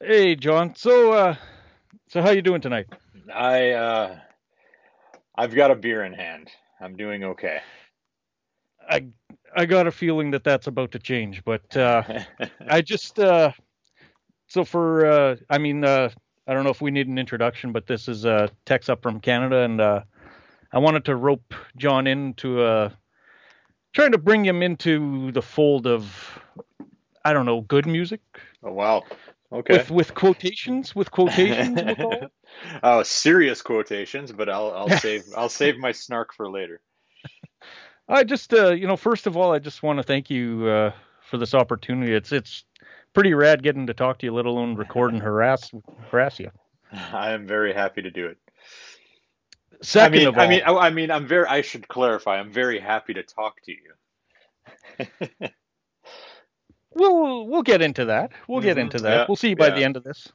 Hey, John. So, uh, so how you doing tonight? I uh I've got a beer in hand. I'm doing okay. I I got a feeling that that's about to change, but uh, I just uh, so for uh, I mean uh, I don't know if we need an introduction, but this is uh, Tex up from Canada, and uh, I wanted to rope John into uh, trying to bring him into the fold of I don't know good music oh wow. Okay. with with quotations with quotations. we'll oh, serious quotations, but I'll I'll save I'll save my snark for later. I just, uh, you know, first of all, I just want to thank you uh, for this opportunity. It's it's pretty rad getting to talk to you, let alone record and harass harass you. I am very happy to do it. I Second mean, of all, I mean, I I mean, I'm very. I should clarify. I'm very happy to talk to you. we'll we'll get into that. We'll get Mhm. into that. Yeah, We'll see by yeah. the end of this.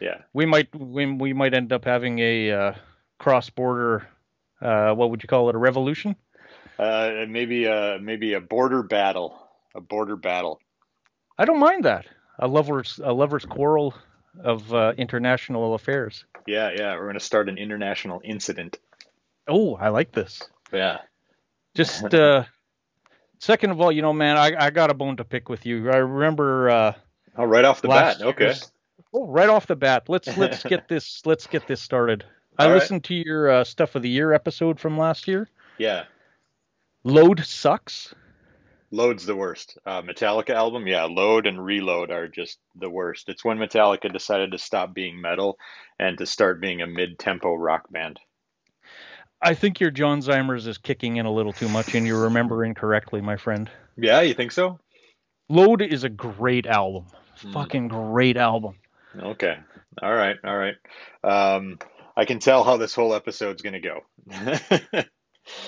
Yeah. We might we, we might end up having a uh, cross border. Uh, what would you call it? A revolution? Uh, maybe a maybe a border battle. A border battle. I don't mind that. A lovers a lovers quarrel of uh, international affairs. Yeah, yeah. We're gonna start an international incident. Oh, I like this. Yeah. Just uh, second of all, you know, man, I, I got a bone to pick with you. I remember uh, Oh, right off the bat. Okay. year's- Oh, right off the bat, let's let's get this let's get this started. I All right. listened to your uh, stuff of the year episode from last year. Yeah. Load sucks. Load's the worst. Uh, Metallica album, yeah, Load and Reload are just the worst. It's when Metallica decided to stop being metal and to start being a mid-tempo rock band. I think your John Zimers is kicking in a little too much, and you're remembering correctly, my friend. Yeah, you think so? Load is a great album. Hmm. Fucking great album. Okay. All right. All right. Um, I can tell how this whole episode's gonna go.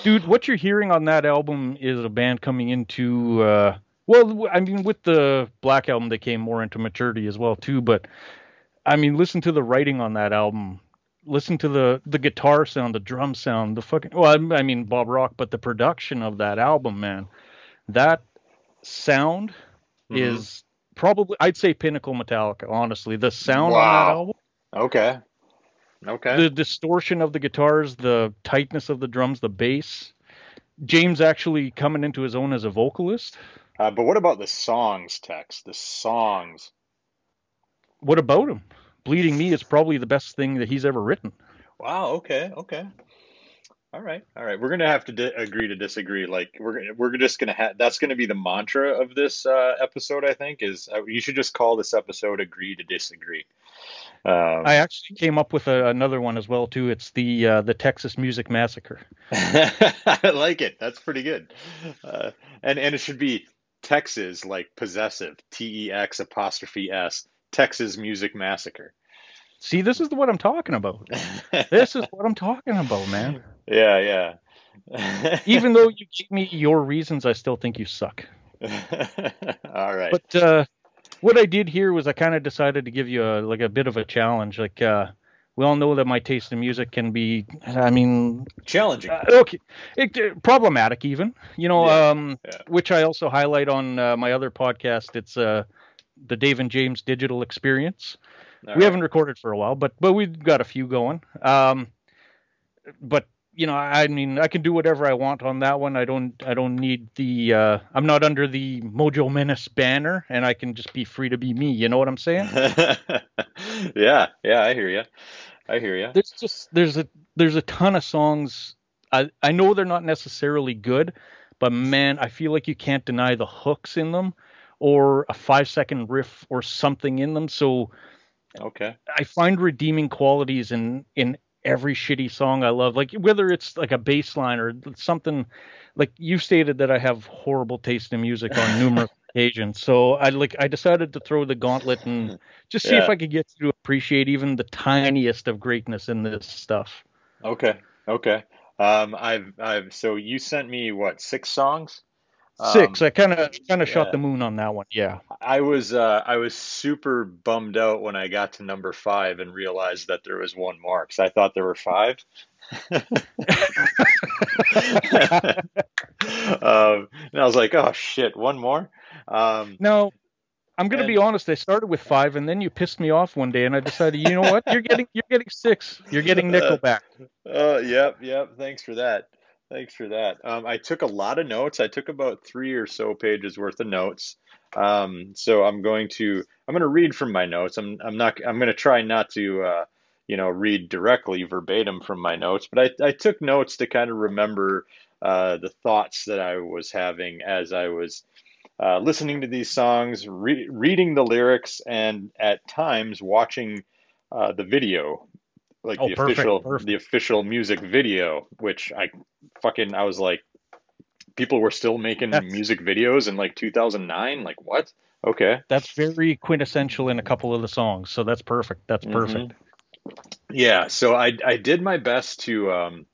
Dude, what you're hearing on that album is a band coming into uh well, I mean with the Black album they came more into maturity as well too, but I mean listen to the writing on that album. Listen to the the guitar sound, the drum sound, the fucking well, I mean Bob Rock, but the production of that album, man. That sound Mhm. is probably I'd say pinnacle Metallica, honestly. The sound on that Wow. album Okay. Okay. the distortion of the guitars, the tightness of the drums, the bass. James actually coming into his own as a vocalist. Uh, but what about the songs, Tex? The songs. What about him? Bleeding Me is probably the best thing that he's ever written. Wow. Okay. Okay. All right. All right. We're gonna have to di- agree to disagree. Like we're we're just gonna have. That's gonna be the mantra of this uh, episode. I think is uh, you should just call this episode "Agree to Disagree." Um, I actually came up with a, another one as well too. It's the uh, the Texas Music Massacre. I like it. That's pretty good. Uh, and and it should be Texas like possessive. T E X apostrophe S. Tex's Music Massacre. See, this is what I'm talking about. This is what I'm talking about, man. Yeah, yeah. Even though you gave me your reasons, I still think you suck. All right. But uh, what I did here was I kind of decided to give you a like a bit of a challenge. Like uh, we all know that my taste in music can be, I mean, Challenging. uh, okay, it, uh, problematic even. You know, Yeah, um, yeah. which I also highlight on uh, my other podcast. It's uh, the Dave and James Digital Experience. All we right. haven't recorded for a while, but but we've got a few going. Um, but you know, I mean, I can do whatever I want on that one. I don't I don't need the uh, I'm not under the Mojo Menace banner, and I can just be free to be me. You know what I'm saying? yeah, yeah, I hear you. I hear you. There's just there's a there's a ton of songs. I I know they're not necessarily good, but man, I feel like you can't deny the hooks in them, or a five second riff or something in them. So Okay. I find redeeming qualities in in every shitty song I love. Like whether it's like a bass line or something like you stated that I have horrible taste in music on numerous occasions. So I like I decided to throw the gauntlet and just see if I could get you to appreciate even the tiniest of greatness in this stuff. Okay. Okay. Um, I've I've so you sent me what six songs? Six. Um, I kind of kind of yeah. shot the moon on that one. Yeah. I was uh, I was super bummed out when I got to number five and realized that there was one more because I thought there were five. um, and I was like, oh shit, one more. Um, Now, I'm gonna And- be honest. I started with five, and then you pissed me off one day, and I decided, you know what? You're getting you're getting six. You're getting Nickelback. Uh, yep, yep. Thanks for that. Thanks for that. Um, I took a lot of notes. I took about three or so pages worth of notes. Um, so I'm going to I'm going to read from my notes. I'm I'm not I'm going to try not to uh, you know read directly verbatim from my notes, but I I took notes to kind of remember uh, the thoughts that I was having as I was uh, listening to these songs, re- reading the lyrics, and at times watching uh, the video, like Oh, the perfect, official perfect. the official music video, which I fucking I was like, people were still making That's- music videos in like 2009. Like what? Okay. That's very quintessential in a couple of the songs. So that's perfect. That's Mhm. perfect. Yeah, so I I did my best to um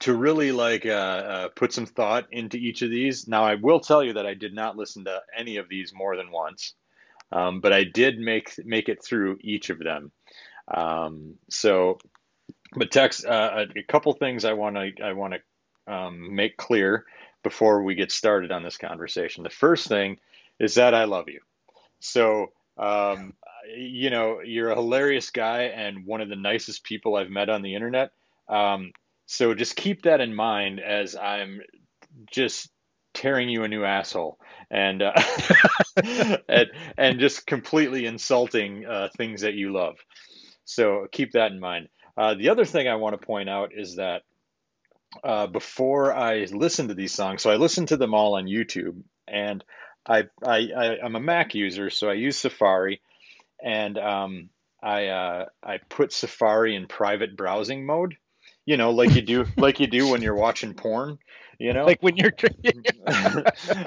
to really like uh, uh put some thought into each of these. Now I will tell you that I did not listen to any of these more than once. Um, but I did make make it through each of them. Um, so but Tex, uh, a, a couple things I want to I want to um, make clear before we get started on this conversation. The first thing is that I love you. So, um, you know, you're a hilarious guy and one of the nicest people I've met on the internet. Um, so just keep that in mind as I'm just tearing you a new asshole and uh, and, and just completely insulting uh, things that you love. So keep that in mind. Uh, the other thing I want to point out is that uh, before I listen to these songs, so I listen to them all on YouTube, and I, I, I I'm a Mac user, so I use Safari, and um, I uh, I put Safari in private browsing mode, you know, like you do like you do when you're watching porn, you know. Like when you're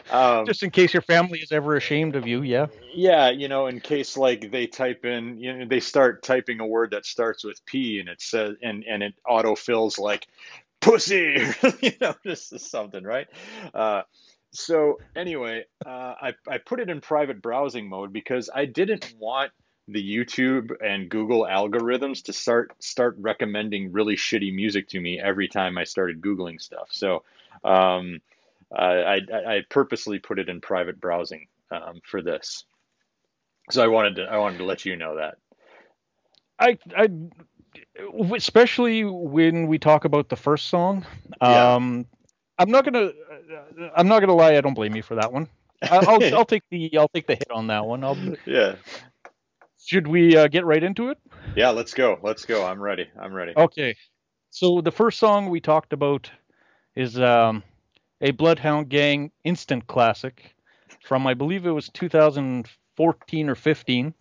um, just in case your family is ever ashamed of you. Yeah. yeah, you know, in case like they type in, you know, they start typing a word that starts with P and it says, and, and it autofills like pussy, you know, this is something, right? Uh, so anyway, uh, I, I put it in private browsing mode because I didn't want the YouTube and Google algorithms to start start recommending really shitty music to me every time I started Googling stuff. So um, I, I, I purposely put it in private browsing um, for this. So I wanted to I wanted to let you know that. I, I, especially when we talk about the first song. Yeah. Um, I'm not gonna, I'm not gonna lie. I don't blame you for that one. I'll, I'll take the, I'll take the hit on that one. I'll, Yeah. should we uh, get right into it? Yeah, let's go. Let's go. I'm ready. I'm ready. Okay. So the first song we talked about is um, a Bloodhound Gang instant classic from I believe it was 2014 or 15.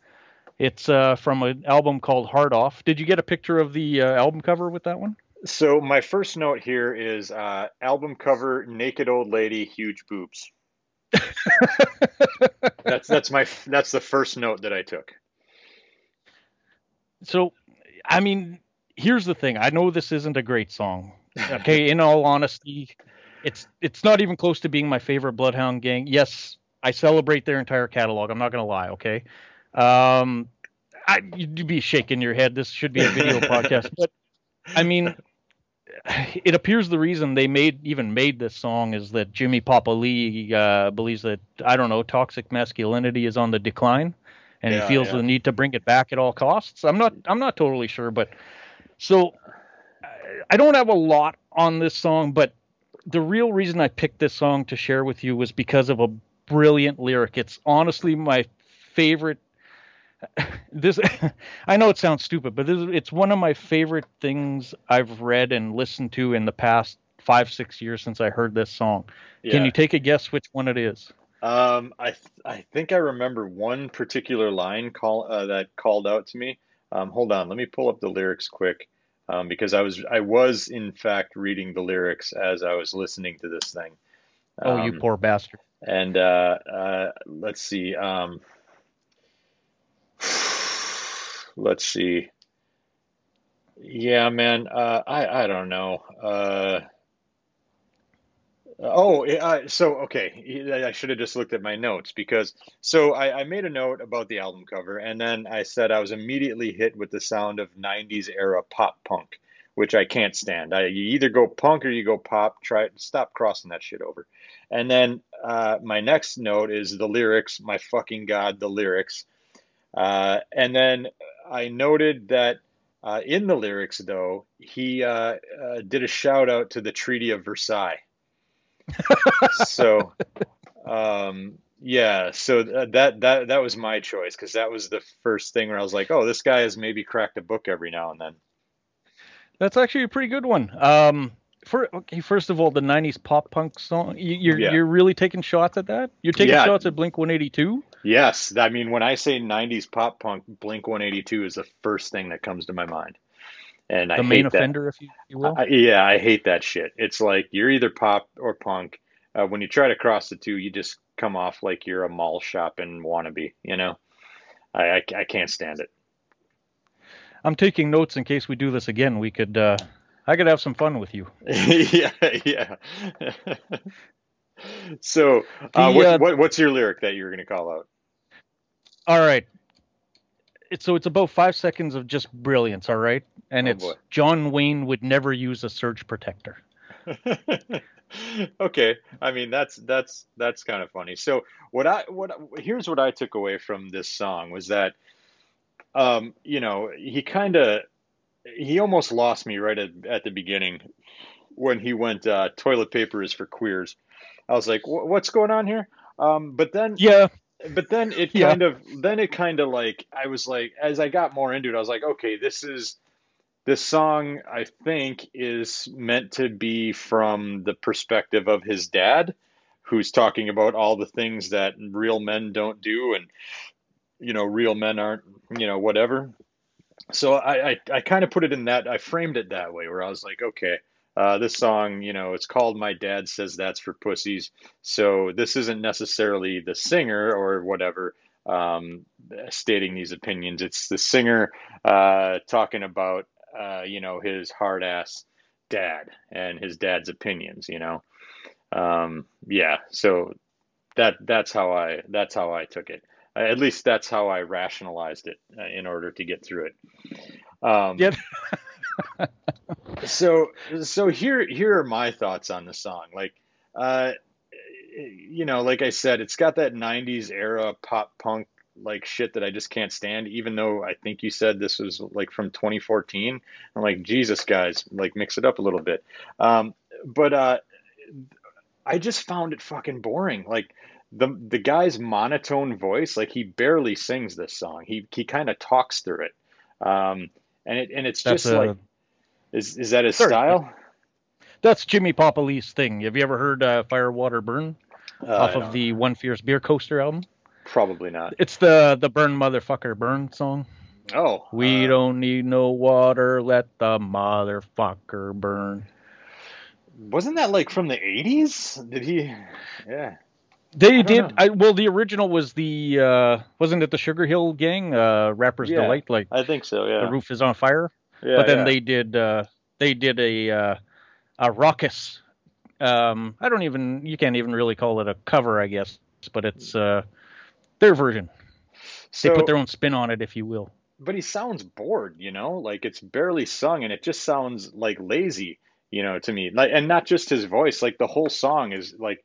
It's uh, from an album called Hard Off. Did you get a picture of the uh, album cover with that one? So my first note here is uh, album cover: naked old lady, huge boobs. That's that's my that's the first note that I took. So, I mean, here's the thing. I know this isn't a great song. Okay, in all honesty, it's it's not even close to being my favorite Bloodhound Gang. Yes, I celebrate their entire catalog. I'm not gonna lie. Okay, um, I, you'd be shaking your head. This should be a video podcast, but I mean, it appears the reason they made even made this song is that Jimmy Pop Ali uh, believes that I don't know toxic masculinity is on the decline, and Yeah, he feels yeah. the need to bring it back at all costs. I'm not I'm not totally sure, but so I- don't have a lot on this song, but the real reason I picked this song to share with you was because of a brilliant lyric. It's honestly my favorite. This I know it sounds stupid, but this, it's one of my favorite things I've read and listened to in the past five six years since I heard this song. Yeah. Can you take a guess which one it is? Um, I th I think I remember one particular line call uh, that called out to me. Um, hold on, let me pull up the lyrics quick, um, because I was I was in fact reading the lyrics as I was listening to this thing. Oh, you Um, poor bastard. And uh, uh, let's see. Um, let's see. Yeah, man. Uh, I I don't know. Oh, uh, so okay. I should have just looked at my notes because so I, I made a note about the album cover, and then I said I was immediately hit with the sound of '90s era pop punk, which I can't stand. I you either go punk or you go pop. Try stop crossing that shit over. And then uh, my next note is the lyrics. My fucking god, the lyrics. Uh, and then I noted that uh, in the lyrics, though, he uh, uh, did a shout out to the Treaty of Versailles. So, um, yeah, so that that that was my choice because that was the first thing where I was like, oh, this guy has maybe cracked a book every now and then. That's actually a pretty good one. Um, for okay, first of all, the '90s pop punk song. You, are yeah. you're really taking shots at that. You're taking yeah. shots at Blink 182. Yes, I mean when I say '90s pop punk, Blink 182 is the first thing that comes to my mind. And the I main offender, that. if you, you will. I, yeah, I hate that shit. It's like you're either pop or punk. Uh, when you try to cross the two, you just come off like you're a mall shopping wannabe. You know, I, I, I can't stand it. I'm taking notes in case we do this again. We could uh, I could have some fun with you. yeah, yeah. so, uh, the, what, uh, what, what's your lyric that you're going to call out? All right. It's, so it's about five seconds of just brilliance, all right? And oh, it's boy. John Wayne would never use a surge protector. okay, I mean that's that's that's kind of funny. So what I what here's what I took away from this song was that, um, you know, he kind of he almost lost me right at, at the beginning when he went uh, toilet paper is for queers. I was like, what's going on here? Um, but then yeah, but then it yeah. kind of then it kind of like I was like as I got more into it, I was like, okay, this is this song I think is meant to be from the perspective of his dad, who's talking about all the things that real men don't do and you know real men aren't you know whatever so I, I, I kind of put it in that I framed it that way where I was like, okay, uh, this song, you know, it's called "My Dad Says That's for Pussies," so this isn't necessarily the singer or whatever um, stating these opinions. It's the singer uh, talking about, uh, you know, his hard ass dad and his dad's opinions. You know, um, yeah. So that that's how I that's how I took it. At least that's how I rationalized it uh, in order to get through it. Um, yep. so so here here are my thoughts on the song. Like, uh, you know, like I said, it's got that '90s era pop punk like shit that I just can't stand. Even though I think you said this was like from 2014, I'm like, Jesus, guys, like mix it up a little bit. Um, but uh, I just found it fucking boring. Like the the guy's monotone voice, like he barely sings this song. He he kind of talks through it, um, and it and it's That's just a, like, is is that his sorry, style? That's Jimmy Papa thing. Have you ever heard uh, "Fire Water Burn" uh, off of the One Fierce Beer Coaster album? Probably not. It's the the Burn Motherfucker Burn song. Oh, we uh, don't need no water. Let the motherfucker burn. Wasn't that like from the '80s? Did he? Yeah. They I did. I, well, the original was the uh, wasn't it the Sugar Hill Gang, uh, Rapper's yeah, Delight? Like I think so. Yeah. The roof is on fire. Yeah. But then yeah. they did. Uh, they did a uh, a raucous. Um, I don't even. You can't even really call it a cover, I guess, but it's uh, their version. So, they put their own spin on it, if you will. But he sounds bored, you know, like it's barely sung, and it just sounds like lazy, you know, to me. Like, and not just his voice. Like the whole song is like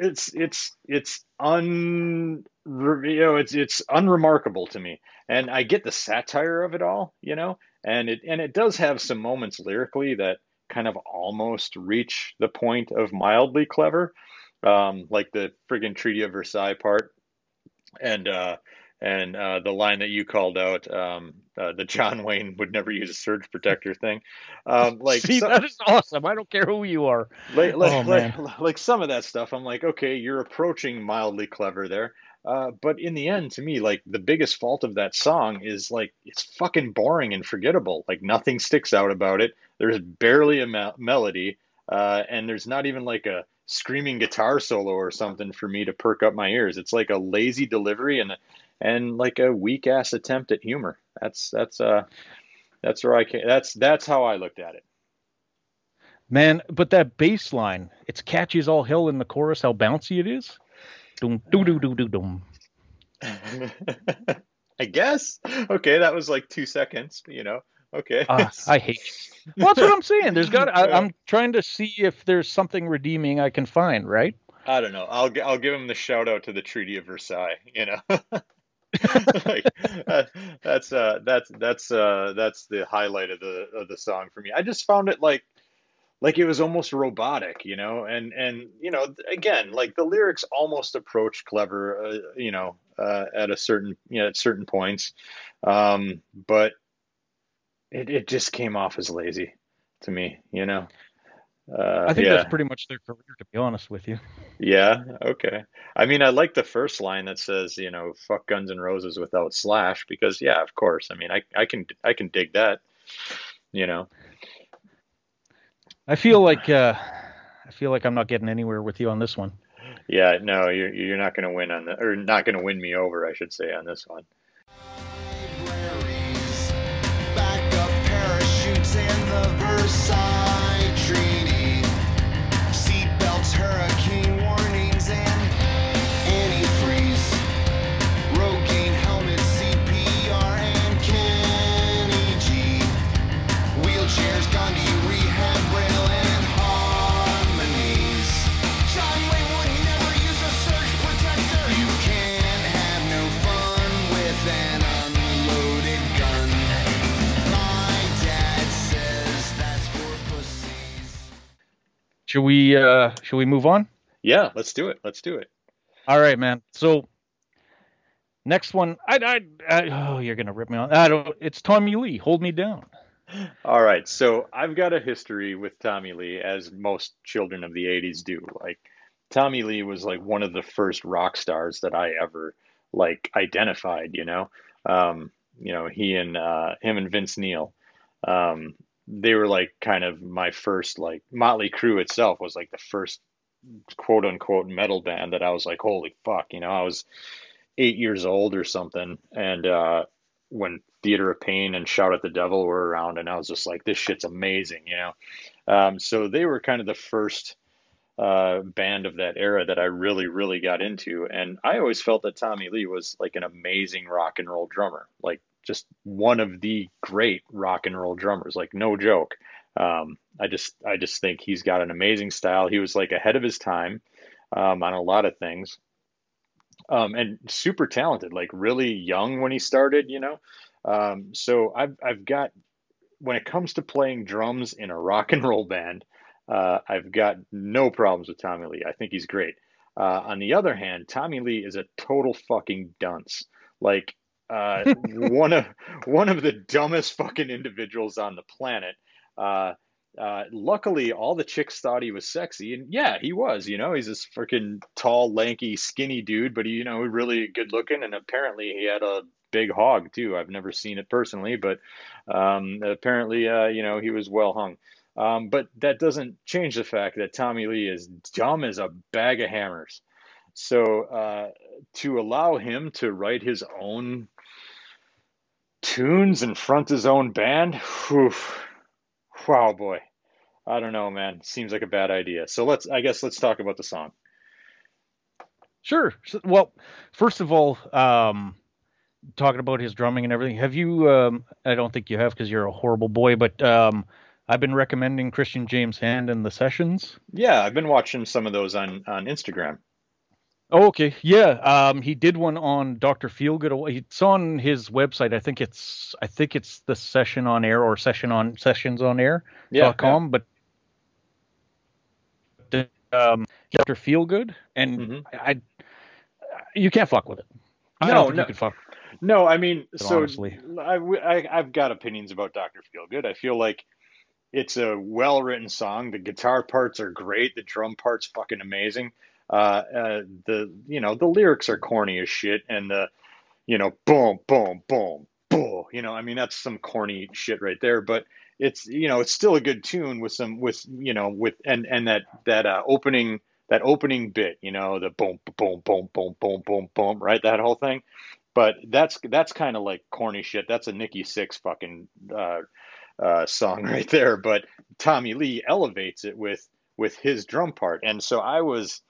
it's it's it's un you know it's it's unremarkable to me. And i get the satire of it all you know and it and it does have some moments lyrically that kind of almost reach the point of mildly clever um, like the friggin treaty of versailles part. And uh and uh, the line that you called out, um, uh, the John Wayne would never use a surge protector thing. Um, like See, some, that is awesome. I don't care who you are. Like, like, oh, like, like, some of that stuff, I'm like, okay, you're approaching mildly clever there. Uh, but in the end, to me, like the biggest fault of that song is like it's fucking boring and forgettable. Like nothing sticks out about it. There's barely a me- melody, uh, and there's not even like a screaming guitar solo or something for me to perk up my ears. It's like a lazy delivery and and like a weak ass attempt at humor. That's that's uh that's where I can that's that's how I looked at it. Man, but that bass line, it's catchy as all hell in the chorus, how bouncy it is. Doom doo doo doo doo doom. I guess. Okay, that was like two seconds, you know. Okay. Uh, I hate you. Well, that's what I'm saying. There's got. I, I'm trying to see if there's something redeeming I can find, right? I don't know. I'll I'll give him the shout out to the Treaty of Versailles. You know, like uh, that's uh that's that's uh that's the highlight of the of the song for me. I just found it like like it was almost robotic, you know, and and you know again like the lyrics almost approach clever, uh, you know, uh, at a certain you know at certain points, um, but it it just came off as lazy to me, you know. Uh, I think yeah. that's pretty much their career, to be honest with you. Yeah, okay. I mean, I like the first line that says, you know, fuck Guns N' Roses without Slash because yeah, of course. I mean, I I can I can dig that, you know. I feel like uh, I feel like I'm not getting anywhere with you on this one. Yeah, no, you're you're not going to win on the or not going to win me over, I should say, on this one. Should we uh, should we move on? Yeah, let's do it. Let's do it. All right, man. So next one, I, I, I oh, you're gonna rip me on. I don't. It's Tommy Lee. Hold me down. All right, so I've got a history with Tommy Lee, as most children of the '80s do. Like, Tommy Lee was like one of the first rock stars that I ever like identified. You know, um, you know, he and uh, him and Vince Neil, um, they were like kind of my first like Motley Crue itself was like the first quote unquote metal band that I was like, holy fuck, you know, I was eight years old or something, and uh, when Theater of Pain and Shout at the Devil were around, and I was just like, this shit's amazing, you know. Um, so they were kind of the first uh, band of that era that I really, really got into, and I always felt that Tommy Lee was like an amazing rock and roll drummer, like just one of the great rock and roll drummers, like no joke. Um, I just, I just think he's got an amazing style. He was like ahead of his time um, on a lot of things um, and super talented, like really young when he started, you know. Um, so I've I've got when it comes to playing drums in a rock and roll band, uh, I've got no problems with Tommy Lee. I think he's great. Uh, on the other hand, Tommy Lee is a total fucking dunce. Like uh, one of one of the dumbest fucking individuals on the planet. Uh, uh, luckily, all the chicks thought he was sexy, and yeah, he was. You know, he's this freaking tall, lanky, skinny dude, but he, you know, really good looking, and apparently he had a big hog too. I've never seen it personally, but um, apparently, uh, you know, he was well hung. Um, but that doesn't change the fact that Tommy Lee is dumb as a bag of hammers. So uh, to allow him to write his own tunes and front of his own band, whew, wow, boy, I don't know, man. Seems like a bad idea. So let's, I guess, let's talk about the song. Sure. Well, first of all, um, talking about his drumming and everything, have you? Um, I don't think you have because you're a horrible boy, but um, I've been recommending Christian James Hand and the sessions. Yeah, I've been watching some of those on on Instagram. Oh, okay. Yeah. Um, he did one on Dr. Feelgood. It's on his website. I think it's I think it's the session on air or session on sessions on air Yeah, dot com. But um, Dr. Feelgood, and Mhm. I, I, you can't fuck with it. I No, don't think no. fuck. No, I mean, so honestly. I, I, I've got opinions about Dr. Feelgood. I feel like it's a well written song. The guitar parts are great. The drum parts fucking amazing. Uh, uh, the you know the lyrics are corny as shit, and the you know boom boom boom boom. You know, I mean that's some corny shit right there. But it's you know it's still a good tune with some with you know with and and that that uh, opening that opening bit. You know the boom boom boom boom boom boom boom. Right, that whole thing. But that's that's kind of like corny shit. That's a Nikki Sixx fucking uh, uh, song right there. But Tommy Lee elevates it with with his drum part. And so I was,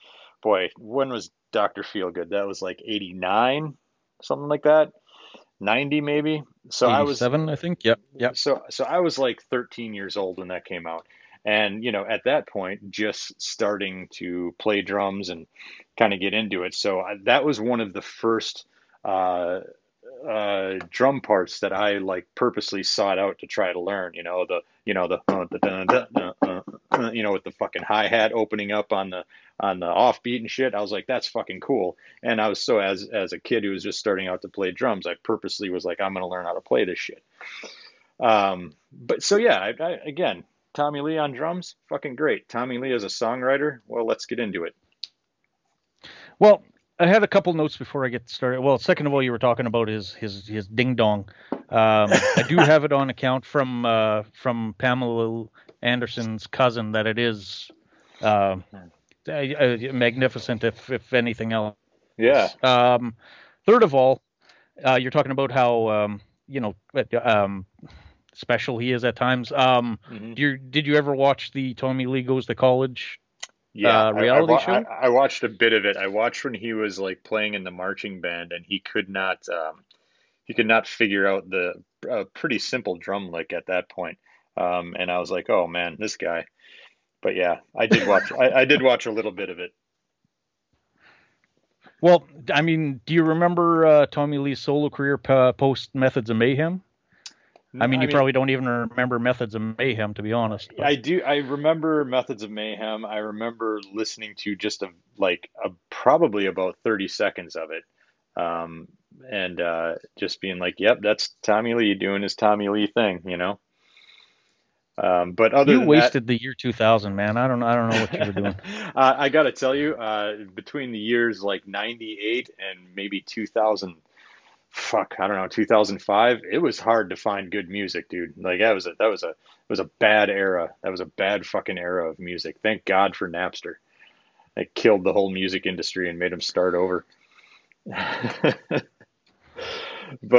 boy, when was Doctor Feelgood? That was like '89, something like that, '90 maybe. So I was seven, I think. Yep. Yep. so so I was like 13 years old when that came out, and you know at that point just starting to play drums and kind of get into it so I, that was one of the first uh, uh, drum parts that I like purposely sought out to try to learn. You know the you know the, uh, the dun, dun, dun, uh, uh, you know with the fucking hi hat opening up on the on the offbeat and shit. I was like that's fucking cool. And I was so as as a kid who was just starting out to play drums, I purposely was like I'm gonna learn how to play this shit. Um, but so yeah, I, I, again, Tommy Lee on drums, fucking great. Tommy Lee as a songwriter, well, let's get into it. Well, I had a couple notes before I get started. Well, second of all, you were talking about his his his ding dong. Um, I do have it on account from uh, from Pamela Anderson's cousin that it is uh, magnificent, if if anything else. Yeah. Um, third of all, uh, you're talking about how um, you know um, special he is at times. Um, Mhm. do you, did you ever watch the Tommy Lee Goes to College? Yeah, uh, I- I reality show? I, I watched a bit of it. I watched when he was like playing in the marching band, and he could not, um, he could not figure out the uh, pretty simple drum lick at that point. Um, and I was like, oh man, this guy. But yeah, I did watch. I, I did watch a little bit of it. Well, I mean, do you remember uh, Tommy Lee's solo career p- post Methods of Mayhem? I mean, you probably don't even remember Methods of Mayhem, to be honest. but- I do. I remember Methods of Mayhem. I remember listening to just a like a, probably about thirty seconds of it, um, and uh, just being like, "Yep, that's Tommy Lee doing his Tommy Lee thing," you know. Um, but other you wasted the year 2000, man. I don't, I don't know what you were doing. uh, I got to tell you, uh, between the years like '98 and maybe 2000, fuck, I don't know, 2005, it was hard to find good music, dude. Like that was a that was a it was a bad era. That was a bad fucking era of music. Thank God for Napster. It killed the whole music industry and made them start over. but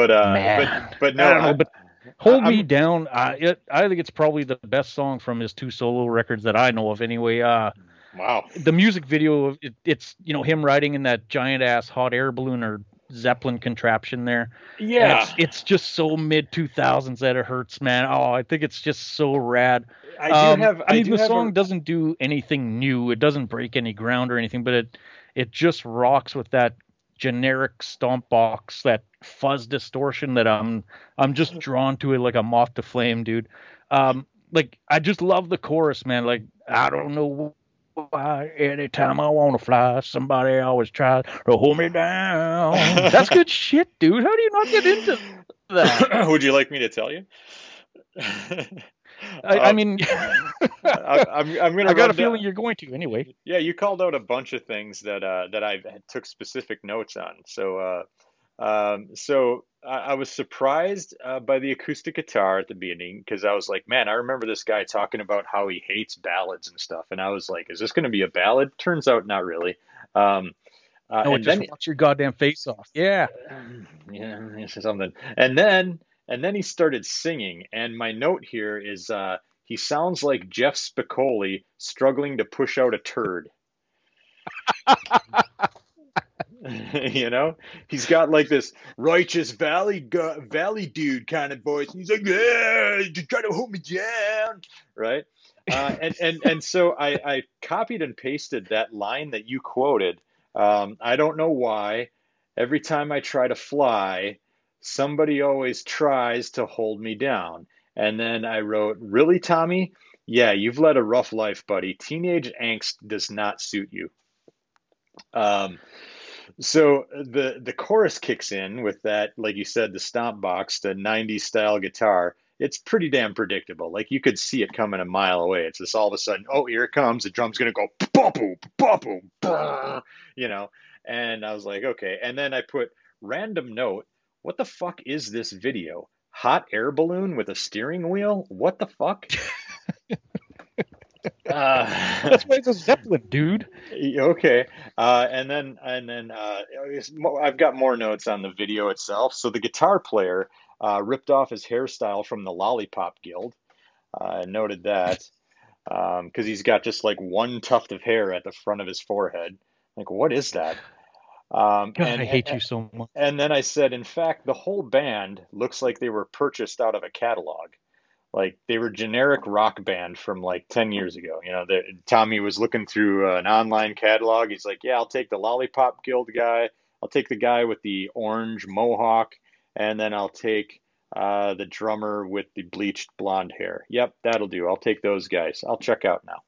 uh, Man. but but no, I don't know, but Hold I'm- Me Down. Uh, it, I think it's probably the best song from his two solo records that I know of. Anyway, uh, wow. the music video, it, it's you know him riding in that giant ass hot air balloon or Zeppelin contraption there. Yeah, it's, it's just so mid 2000s that it hurts, man. Oh, I think it's just so rad. I do Um, have. I mean, do the song a, doesn't do anything new. It doesn't break any ground or anything, but it it just rocks with that generic stomp box, that fuzz distortion that I'm I'm just drawn to it like a moth to flame, dude. Um, like I just love the chorus, man. Like I don't know why anytime I want to fly, somebody always tries to hold me down. That's good shit, dude. How do you not get into that? Would you like me to tell you? I, I Um, mean, I, I'm, I'm gonna. I got a feeling down- you're going to anyway. Yeah, you called out a bunch of things that uh, that I took specific notes on. So, uh, um, so I, I was surprised uh, by the acoustic guitar at the beginning because I was like, man, I remember this guy talking about how he hates ballads and stuff, and I was like, is this going to be a ballad? Turns out, not really. Um, uh, No, and just then, watch your goddamn face off. Yeah. yeah, something. And then and then he started singing. And my note here is uh, he sounds like Jeff Spicoli struggling to push out a turd. you know, he's got like this righteous valley gu- valley dude kind of voice. He's like, yeah, you trying to hold me down, right? Uh, and and and so I I copied and pasted that line that you quoted. Um, I don't know why. Every time I try to fly, somebody always tries to hold me down. And then I wrote, Really, Tommy? Yeah, you've led a rough life, buddy. Teenage angst does not suit you. Um, so uh, the the chorus kicks in with that, like you said, the stomp box, the 90s style guitar. It's pretty damn predictable. Like you could see it coming a mile away. It's just all of a sudden, oh, here it comes. The drum's gonna go boom, boom, boom, you know. And I was like, okay. And then I put random note. What the fuck is this video? Hot air balloon with a steering wheel? What the fuck? uh, That's why it's a Zeppelin, dude. Okay, uh, and then and then uh, I've got more notes on the video itself. So the guitar player uh, ripped off his hairstyle from the Lollipop Guild. Uh, I noted that because he's got just like one tuft of hair at the front of his forehead. Like, what is that? Um, God, and, I hate and, you so much. and then I said, in fact, the whole band looks like they were purchased out of a catalog. Like they were generic rock band from like 10 years ago. You know, Tommy was looking through an online catalog. He's like, yeah, I'll take the Lollipop Guild guy. I'll take the guy with the orange mohawk, and then I'll take uh, the drummer with the bleached blonde hair. Yep, that'll do. I'll take those guys. I'll check out now.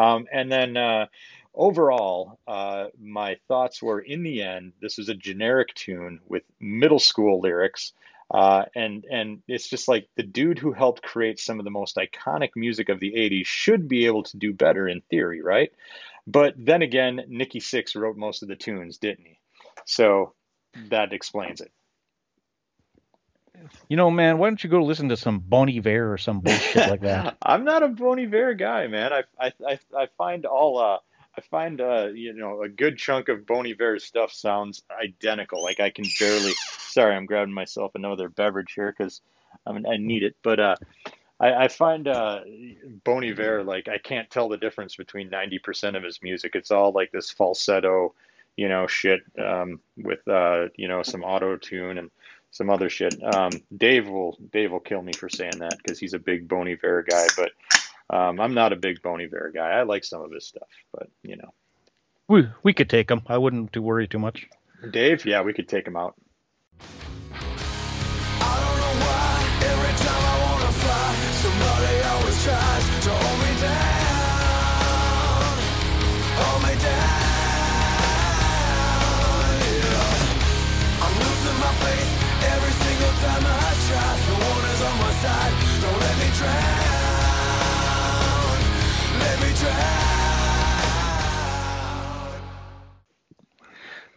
Um, and then uh, overall, uh, my thoughts were in the end, this was a generic tune with middle school lyrics. Uh, and and it's just like the dude who helped create some of the most iconic music of the 80s should be able to do better in theory, right? But then again, Nikki Sixx wrote most of the tunes, didn't he? So that explains it. You know, man, why don't you go listen to some Bon Iver or some bullshit like that? I'm not a Bon Iver guy, man. I I I, I find all uh I find uh you know a good chunk of Bon Iver's stuff sounds identical. Like I can barely. Sorry, I'm grabbing myself another beverage here because I mean I need it. But uh, I, I find uh Bon Iver like I can't tell the difference between 90% of his music. It's all like this falsetto, you know, shit um, with uh you know some auto tune and some other shit. Um, Dave will Dave will kill me for saying that because he's a big Bon Iver guy, but um, I'm not a big Bon Iver guy. I like some of his stuff, but you know, We we could take him. I wouldn't worry too much. Dave, yeah, we could take him out.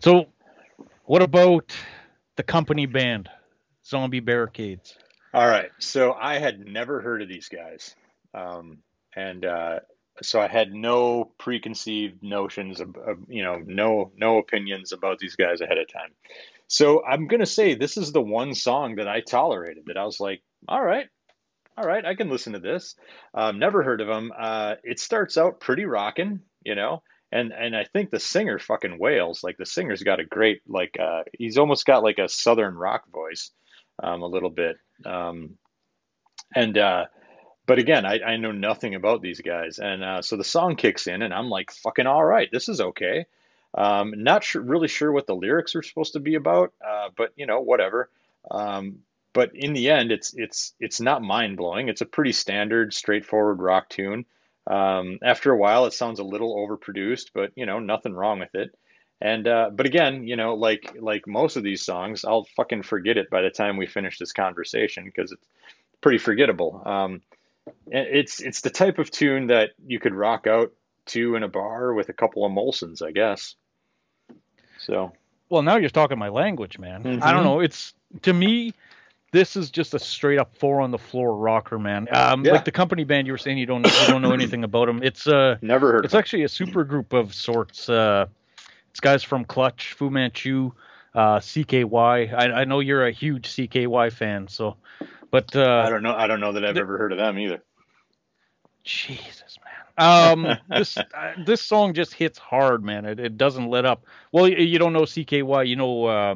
So, what about the company band, Zombie Barricades? All right. So I had never heard of these guys. Um, and uh, so I had no preconceived notions of, of, you know, no no opinions about these guys ahead of time. So I'm gonna say this is the one song that I tolerated that I was like, all right, all right, I can listen to this. Um, never heard of them. Uh, it starts out pretty rocking, you know, and and I think the singer fucking wails. Like the singer's got a great like uh, he's almost got like a southern rock voice, um, a little bit. Um, and uh, but again, I, I know nothing about these guys, and uh, so the song kicks in, and I'm like, fucking all right, this is okay. Um, not sure, really sure what the lyrics are supposed to be about, uh, but you know, whatever. Um, but in the end, it's it's it's not mind blowing. It's a pretty standard, straightforward rock tune. Um, after a while, it sounds a little overproduced, but you know, nothing wrong with it. And uh, but again, you know, like like most of these songs, I'll fucking forget it by the time we finish this conversation because it's pretty forgettable. Um, it's it's the type of tune that you could rock out to in a bar with a couple of Molsons, I guess. So Well, now you're talking my language, man. I Mhm. don't know. It's to me, this is just a straight up four on the floor rocker, man. Um, Yeah. like the company band you were saying, you don't you don't know anything about them. It's uh, never heard. it's actually a super group of sorts. Uh, it's guys from Clutch, Fu Manchu, uh, CKY. I, I know you're a huge CKY fan, so, but it. I uh, don't know. I don't know that I've the- ever heard of them either. Jesus, man. Um, this uh, this song just hits hard, man. It, it doesn't let up. Well, you, you don't know CKY. You know, uh,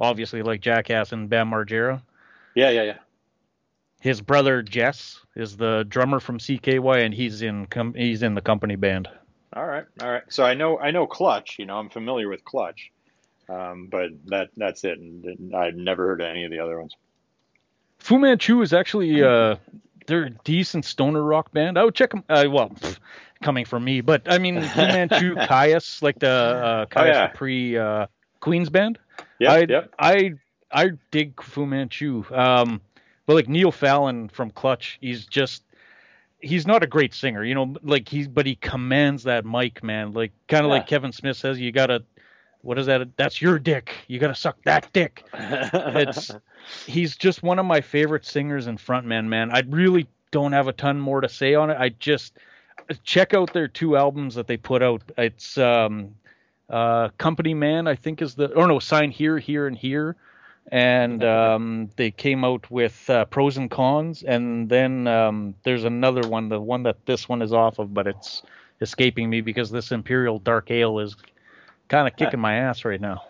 obviously, like Jackass and Bam Margera. Yeah, yeah, yeah. His brother Jess is the drummer from CKY, and he's in com- he's in the company band. All right, all right. So I know I know Clutch. You know, I'm familiar with Clutch, um, but that that's it. And I've never heard of any of the other ones. Fu Manchu is actually uh, they're a decent stoner rock band. I would check them. Uh, well, pff, coming from me, but I mean Fu Manchu, Kyuss, like the uh, Kyuss yeah. Capri uh, Queens band. Yeah, I, yep. I I dig Fu Manchu. Um, but like Neil Fallon from Clutch, he's just he's not a great singer, you know. Like he's but he commands that mic, man. Like kind of Yeah. like Kevin Smith says, you gotta what is that? That's your dick. You gotta suck that dick. It's he's just one of my favorite singers and frontmen, man. I really don't have a ton more to say on it. I just check out their two albums that they put out. It's um uh Company Man, I think is the or no, Sign Here, Here and Here. And um they came out with uh, pros and cons and then um there's another one, the one that this one is off of, but it's escaping me because this Imperial Dark Ale is kind of kicking my ass right now.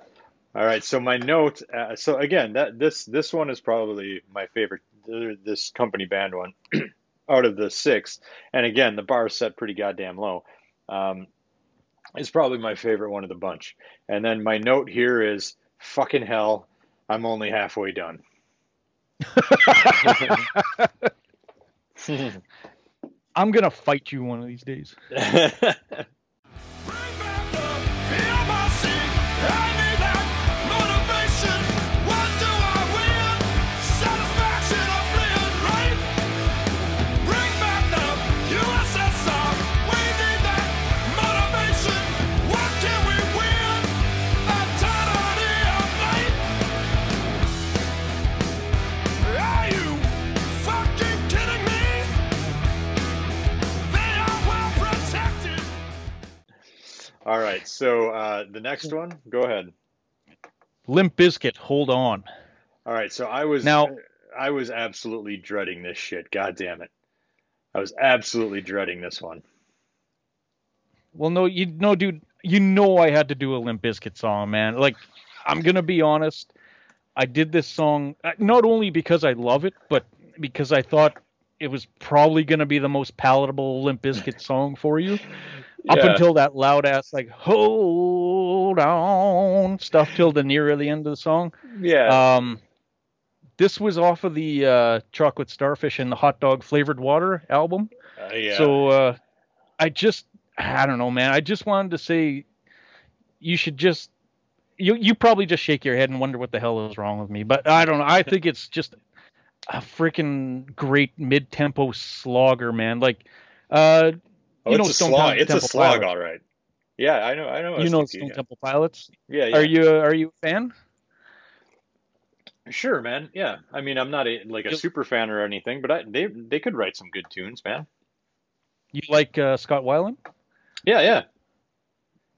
All right. So my note. Uh, so again, that this this one is probably my favorite this company band one out of the six, and again the bar is set pretty goddamn low. Um, is probably my favorite one of the bunch. And then my note here is fucking hell, I'm only halfway done. I'm gonna fight you one of these days. All right, so uh, the next one, go ahead. Limp Bizkit, hold on. All right, so I was Now- I was absolutely dreading this shit. God damn it, I was absolutely dreading this one. Well, no, you no, dude, you know I had to do a Limp Bizkit song, man. Like, I'm gonna be honest, I did this song uh, not only because I love it, but because I thought it was probably gonna be the most palatable Limp Bizkit song for you. Up Yeah. until that loud ass like hold on stuff till the near the end of the song. Yeah, Um, this was off of the uh, Chocolate Starfish and the Hot Dog Flavored Water album. uh, yeah. So uh, I just, I don't know, man. I just wanted to say, you should just, you you probably just shake your head and wonder what the hell is wrong with me. But I don't know. I think it's just a freaking great mid-tempo slogger, man. Like, uh, oh, you know, it's a slog. Temple- It's a slog, Pilots. all right. Yeah, I know. I know. You know, Stone yeah. Temple Pilots. Yeah, yeah. Are you are you a fan? Sure, man. Yeah. I mean, I'm not a like a You- super fan or anything, but I, they they could write some good tunes, man. You like uh, Scott Weiland? Yeah, yeah.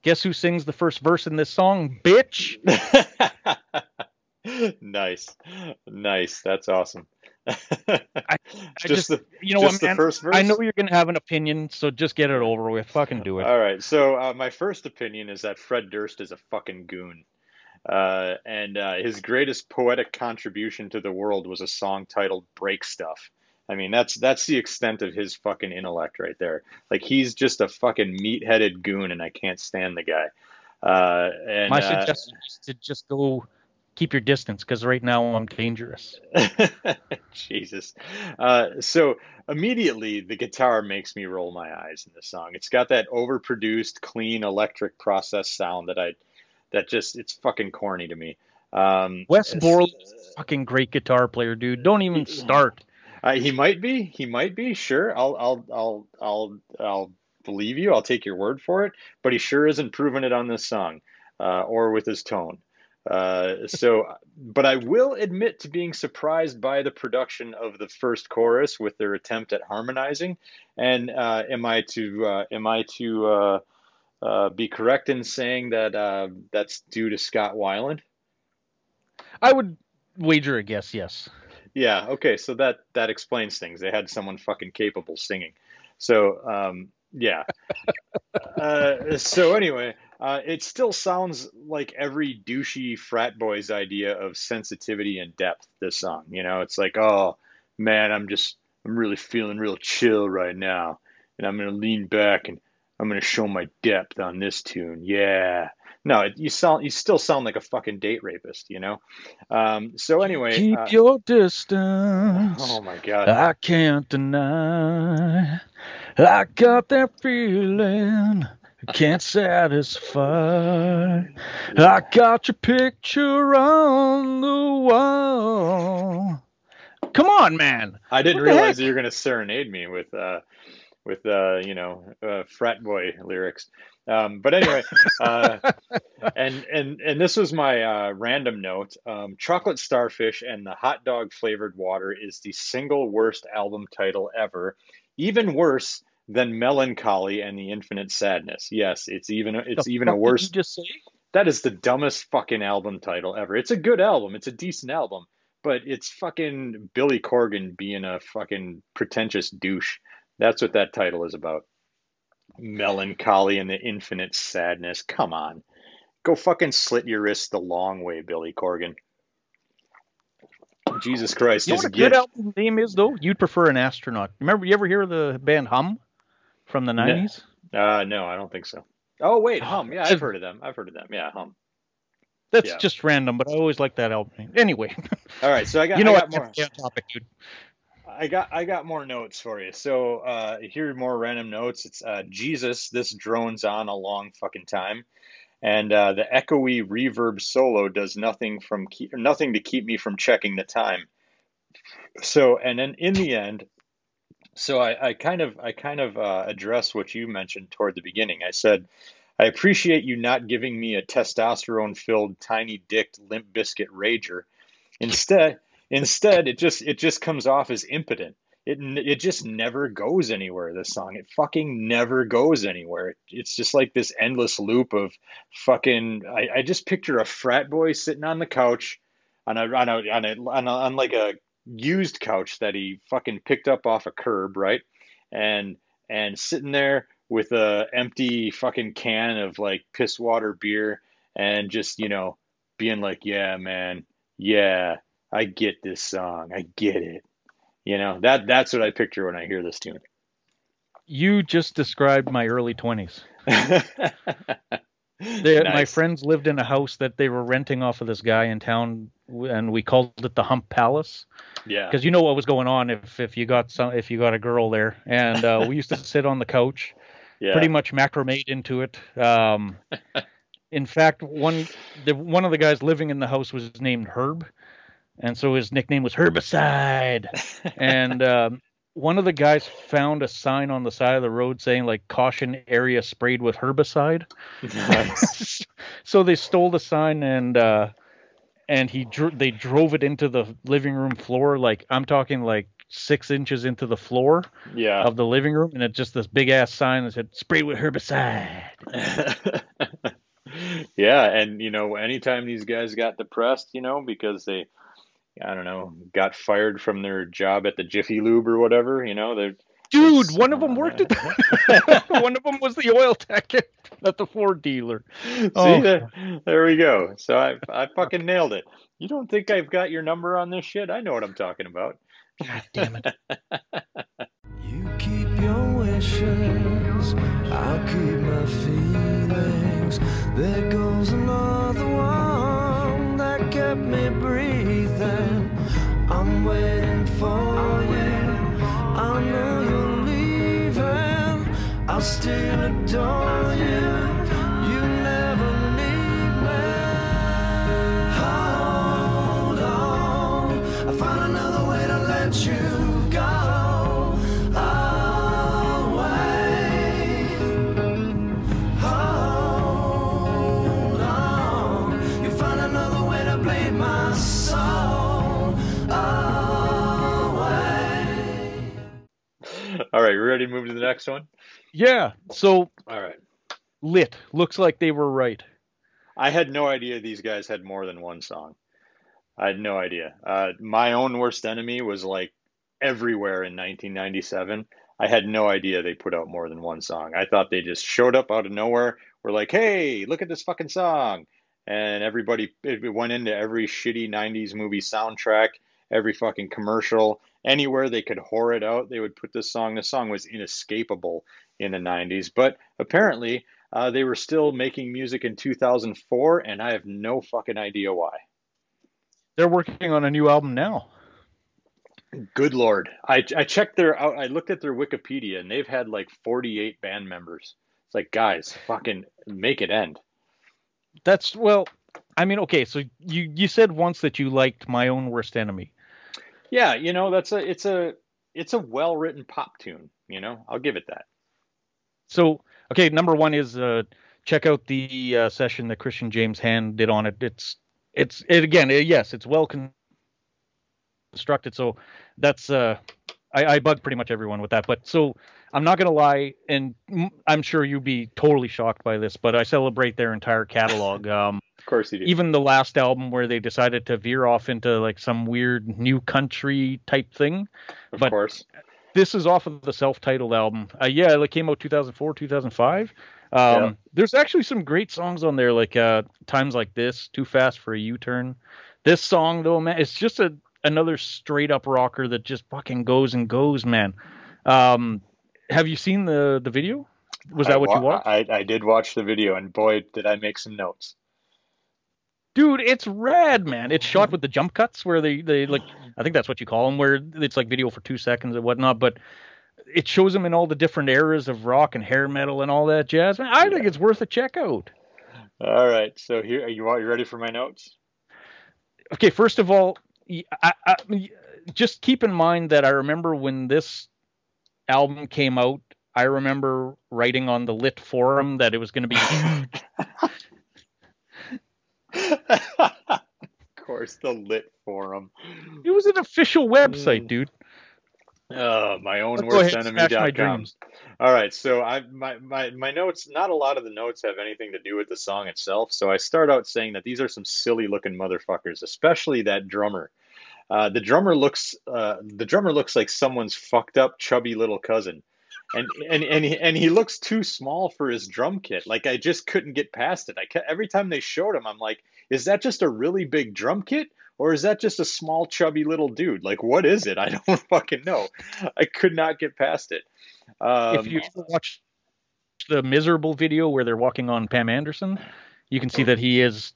Guess who sings the first verse in this song, bitch? nice, nice. That's awesome. I just, just- the You know what, man? I know you're gonna have an opinion, so just get it over with. Fucking do it. All right. So uh, my first opinion is that Fred Durst is a fucking goon. Uh, and uh, his greatest poetic contribution to the world was a song titled "Break Stuff." I mean, that's that's the extent of his fucking intellect right there. Like he's just a fucking meat-headed goon, and I can't stand the guy. Uh, and My uh, suggestion is to just go keep your distance because right now I'm dangerous. Jesus. Uh, so immediately the guitar makes me roll my eyes in this song. It's got that overproduced, clean electric process sound that I, that just it's fucking corny to me. Um, Wes Borland is fucking great guitar player, dude. Don't even start. Uh, he might be. He might be. Sure. I'll. I'll. I'll. I'll. I'll believe you. I'll take your word for it. But he sure isn't proving it on this song, uh, or with his tone. Uh, so, but I will admit to being surprised by the production of the first chorus with their attempt at harmonizing. And uh, am I to uh, am I to uh, uh, be correct in saying that uh, that's due to Scott Weiland? I would wager a guess, yes. Yeah, okay, so that that explains things. They had someone fucking capable singing. So, um, yeah. uh, so anyway, uh, it still sounds like every douchey frat boy's idea of sensitivity and depth. This song, you know, it's like, oh man, I'm just, I'm really feeling real chill right now, and I'm gonna lean back and I'm gonna show my depth on this tune. Yeah. No, it, you sound, you still sound like a fucking date rapist, you know. Um, so anyway, Keep uh, your distance. Oh my god. I can't deny. I got that feeling. Can't satisfy. I got your picture on the wall. Come on, man. I didn't realize that you were gonna serenade me with uh with uh you know uh, frat boy lyrics. Um, but anyway, uh, and and and this was my uh, random note. Um, Chocolate Starfish and the Hot Dog Flavored Water is the single worst album title ever, even worse than Mellon Collie and the Infinite Sadness. Yes, it's even it's The even a worse You just say? that is the dumbest fucking album title ever. It's a good album. It's a decent album, but it's fucking Billy Corgan being a fucking pretentious douche. That's what that title is about. Mellon Collie and the infinite sadness. Come on. Go fucking slit your wrists the long way, Billy Corgan. Jesus Christ. You know what a good album name is though? You'd prefer an astronaut. Remember, you ever hear the band Hum from the nineties? Uh, no, I don't think so. Oh wait, Hum. Yeah, I've heard of them. I've heard of them. Yeah, Hum. That's Yeah. just random, but I always like that album. Anyway, All right, so I got you know I what? more. Topic, dude. I got I got more notes for you. So uh, here are more random notes. It's uh, Jesus. This drones on a long fucking time, and uh, the echoey reverb solo does nothing from keep, nothing to keep me from checking the time. So and then in the end, so I, I kind of I kind of uh, address what you mentioned toward the beginning. I said. I appreciate you not giving me a testosterone filled tiny dicked Limp Bizkit rager. Instead, Instead, it just it just comes off as impotent. It it just never goes anywhere. This song, it fucking never goes anywhere. It's just like this endless loop of fucking. I, I just picture a frat boy sitting on the couch, on a on a on a on, a, on like a used couch that he fucking picked up off a curb, right? And and sitting there with a empty fucking can of like piss water beer, and just you know being like, yeah, man, yeah. I get this song. I get it. You know, that that's what I picture when I hear this tune. You just described my early twenties. They, My friends lived in a house that they were renting off of this guy in town, and we called it the Hump Palace Yeah. because you know what was going on if if you got some if you got a girl there, and uh, we used to sit on the couch, Yeah. pretty much macrame into it. Um, in fact, one the one of the guys living in the house was named Herb, and so his nickname was Herbicide. and um, one of the guys found a sign on the side of the road saying like caution area sprayed with herbicide. Nice. so they stole the sign and uh and he dro- they drove it into the living room floor like I'm talking like six inches into the floor Yeah. of the living room and it's just this big ass sign that said sprayed with herbicide. yeah, and you know, anytime these guys got depressed, you know, because they I don't know, got fired from their job at the Jiffy Lube or whatever, you know, they're Dude, one of them worked at the, one of them was the oil tech at, at the Ford dealer. See, Oh. there, there we go. So I I fucking nailed it. You don't think I've got your number on this shit? I know what I'm talking about. God damn it. You keep your wishes, I'll keep my feelings. There goes another one that kept me breathing. Waiting for you. I know you're leaving. I'll still adore. You All right, we ready to move to the next one? Yeah, so All right. lit. Looks like they were right. I had no idea these guys had more than one song. I had no idea. Uh, my own worst enemy was like everywhere in 1997. I had no idea they put out more than one song. I thought they just showed up out of nowhere. Were like, "Hey, look at this fucking song," and everybody it went into every shitty 90s movie soundtrack, every fucking commercial, anywhere they could whore it out. They would put this song. The song was inescapable in the 90s, but apparently uh, they were still making music in 2004, and I have no fucking idea why. They're working on a new album now. Good lord, I I checked their out. I looked at their Wikipedia, and they've had like 48 band members. It's like, guys, fucking make it end. That's well, I mean, okay, so you you said once that you liked my own worst enemy. Yeah, you know that's a it's a it's a well written pop tune. You know, I'll give it that. So okay, number one is uh, check out the uh, session that Christian James Hand did on it. It's it's it again, uh, yes, it's well constructed. So that's uh, I, I bug pretty much everyone with that. But so I'm not gonna lie, and I'm sure you'd be totally shocked by this, but I celebrate their entire catalog. Um, Of course he did. even the last album where they decided to veer off into like some weird new country type thing. of but- course. This is off of the self-titled album. Uh, yeah, it came out 2004, 2005. Um, Yeah. There's actually some great songs on there, like uh, "Times Like This," "Too Fast for a U-Turn." This song, though, man, it's just a another straight up rocker that just fucking goes and goes, man. Um, have you seen the the video? Was that I what you wa- watched? I, I did watch the video, and boy, did I make some notes. Dude, it's rad, man. It's shot mm-hmm. with the jump cuts where they, they like, I think that's what you call them, where it's like video for two seconds and whatnot. But it shows them in all the different eras of rock and hair metal and all that jazz. Man, I think it's worth a check out. All right, so here are you. Are you ready for my notes? Okay, first of all, I, I- just keep in mind that I remember when this album came out, I remember writing on the Lit forum that it was going to be huge. of course, the lit forum. it was an official website, dude. Uh, my own worst ahead and smash my enemy.com. dreams. All right, so I my, my my notes. Not a lot of the notes have anything to do with the song itself. So I start out saying that these are some silly looking motherfuckers, especially that drummer. Uh, the drummer looks uh, the drummer looks like someone's fucked up chubby little cousin, and and and he, and he looks too small for his drum kit. Like I just couldn't get past it. I ca- every time they showed him, I'm like, is that just a really big drum kit? Or is that just a small, chubby little dude? Like, what is it? I don't fucking know. I could not get past it. Um, if you watch the miserable video where they're walking on Pam Anderson, you can see that he is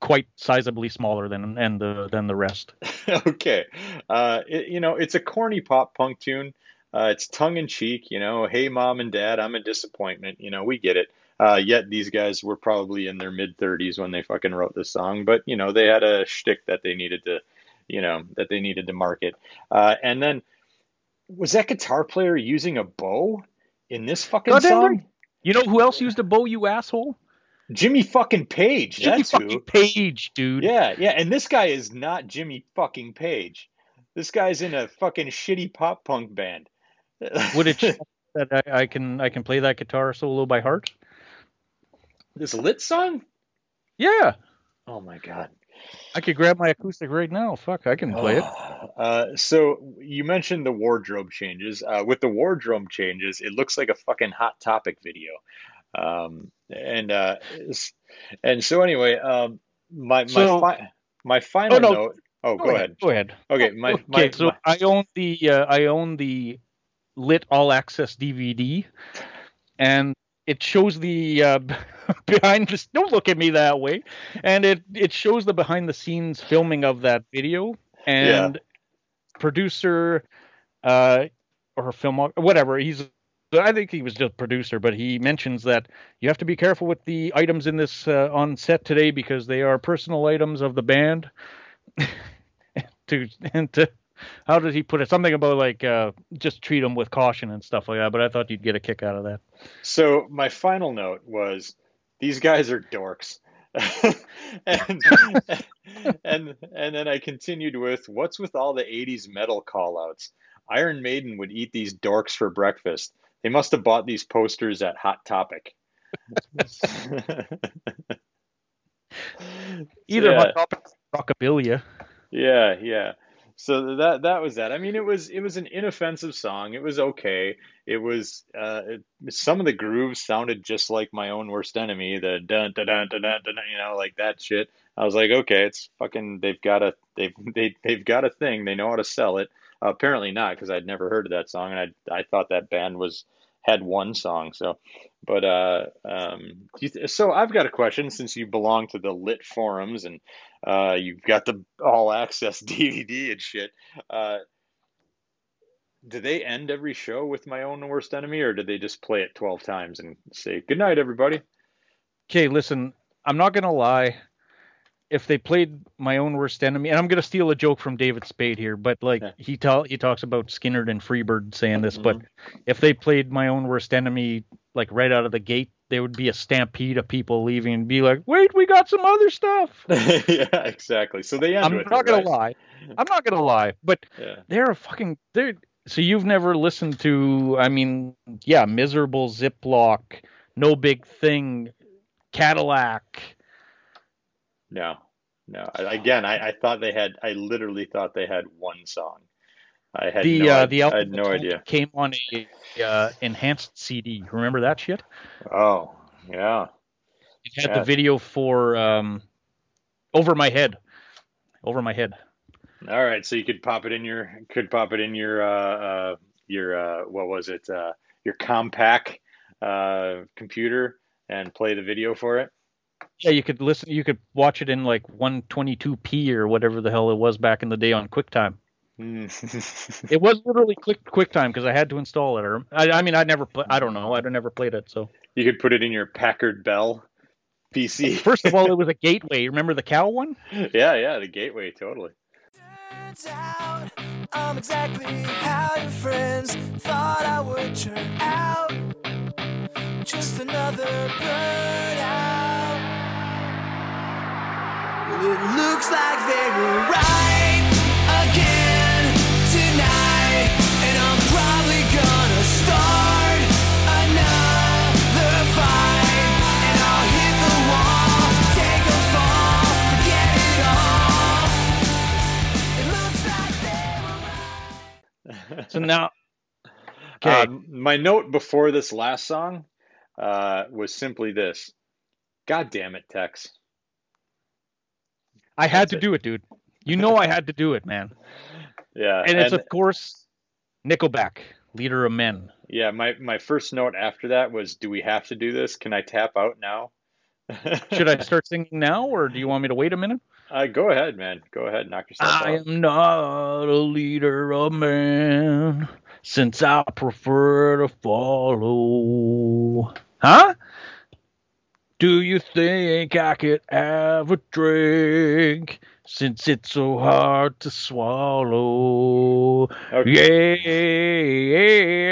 quite sizably smaller than and the than the rest. okay. Uh, it, you know, it's a corny pop punk tune. Uh, it's tongue in cheek, you know, hey, mom and dad, I'm a disappointment. You know, we get it. Uh, yet these guys were probably in their mid 30s when they fucking wrote this song, but, you know, they had a shtick that they needed to, you know, that they needed to market. Uh, and then, was that guitar player using a bow in this fucking Goddamn song? right. You know who else used a bow, you asshole? Jimmy fucking Page. Jimmy That's fucking who. Page, dude. Yeah, yeah, and this guy is not Jimmy fucking Page. This guy's in a fucking shitty pop punk band. Would it that I, I can I can play that guitar solo by heart? this lit song? Yeah, Oh my god. I could grab my acoustic right now. Fuck, I can play it. Uh, so you mentioned the wardrobe changes. Uh, with the wardrobe changes, it looks like a fucking hot topic video. Um, and uh, and so anyway, um, my my So- fi- my final Oh, no. note. Oh, go, ahead. Go ahead. Okay, my okay, my, so my- I own the uh, I own the lit all access DVD, and it shows the uh, behind the. Don't look at me that way. And it it shows the behind the scenes filming of that video and producer, uh, or film whatever he's. I think he was just producer, but he mentions that you have to be careful with the items in this uh, on set today because they are personal items of the band. to and to how did he put it? Something about like uh, just treat them with caution and stuff like that. But I thought you'd get a kick out of that. So my final note was these guys are dorks. and, and and then I continued with what's with all the 80s metal callouts? Iron Maiden would eat these dorks for breakfast. They must have bought these posters at Hot Topic. Either yeah. Hot Topic or Rockabilia. Yeah, yeah. So that that was that. I mean, it was it was an inoffensive song. It was okay. It was uh, it, some of the grooves sounded just like my own worst enemy. The dun dun dun dun dun, dun you know, like that shit. I was like, okay, it's fucking. They've got a they've they they've got a thing. They know how to sell it. Uh, apparently not, because I'd never heard of that song, and I I thought that band was had one song. So, but uh, um, so I've got a question since you belong to the lit forums and uh, you've got the all access DVD and shit. Uh, do they end every show with my own worst enemy, or do they just play it twelve times and say good night, everybody? Okay, listen, I'm not gonna lie. If they played my own worst enemy, and I'm gonna steal a joke from David Spade here, but like Yeah. he tell he talks about Skynyrd and Freebird saying this, but Mm-hmm. if they played my own worst enemy like right out of the gate, there would be a stampede of people leaving and be like, "Wait, we got some other stuff." yeah, exactly. So they end I'm not it, gonna right? lie. I'm not gonna lie, but Yeah. they're a fucking they're so you've never listened to I mean, yeah, miserable Zip-Lock, no big thing, Cadillac. No, no. I- Again, I, I thought they had. I literally thought they had one song. I had the no, uh, the I album had no idea. came on a uh, enhanced CD. Remember that shit? Oh, yeah. It had Yeah. the video for um, Over My Head. Over My Head. All right, so you could pop it in your could pop it in your uh, uh your uh what was it uh your compact uh computer and play the video for it. Yeah, you could listen. You could watch it in like 122p or whatever the hell it was back in the day on QuickTime. Hmm. It was literally Quick QuickTime because I had to install it. Or I, I mean, I never. Play, I don't know. I never played it. So you could put it in your Packard Bell PC. first of all, it was a gateway. Remember the cow one? yeah, yeah, the gateway totally. Out I'm exactly how your friends thought I would turn out. Just another burnout. Well, So now, okay, Um, my note before this last song uh, was simply this: God damn it, Tex. I had that's to it. do it, dude. You know I had to do it, man. Yeah, And it's of course Nickelback, leader of men. yeah. My my first note after that was, do we have to do this? Can I tap out now? Should I start singing now, or do you want me to wait a minute? Uh, go ahead, man. Go ahead, knock yourself I out. I am not a leader of men, since I prefer to follow. Huh? Do you think I could have a drink, since it's so hard to swallow? Okay.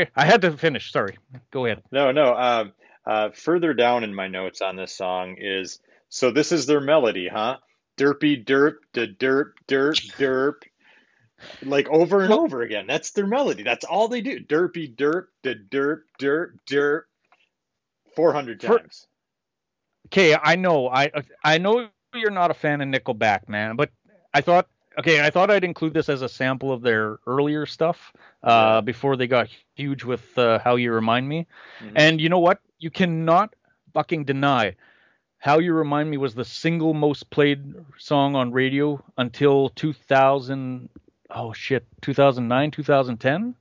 Yeah. I had to finish. Sorry. Go ahead. No, no. Uh, uh, further down in my notes on this song is so this is their melody, huh? Derpy derp, da derp, derp, derp. Like over and over again. That's their melody. That's all they do. Derpy derp, da derp, derp, derp. 400 For- times. Okay, I know. I I know you're not a fan of Nickelback, man, but I thought okay, I thought I'd include this as a sample of their earlier stuff uh, before they got huge with uh, How You Remind Me. Mhm. And you know what? You cannot fucking deny How You Remind Me was the single most played song on radio until 2000 oh shit, 2009, 2010.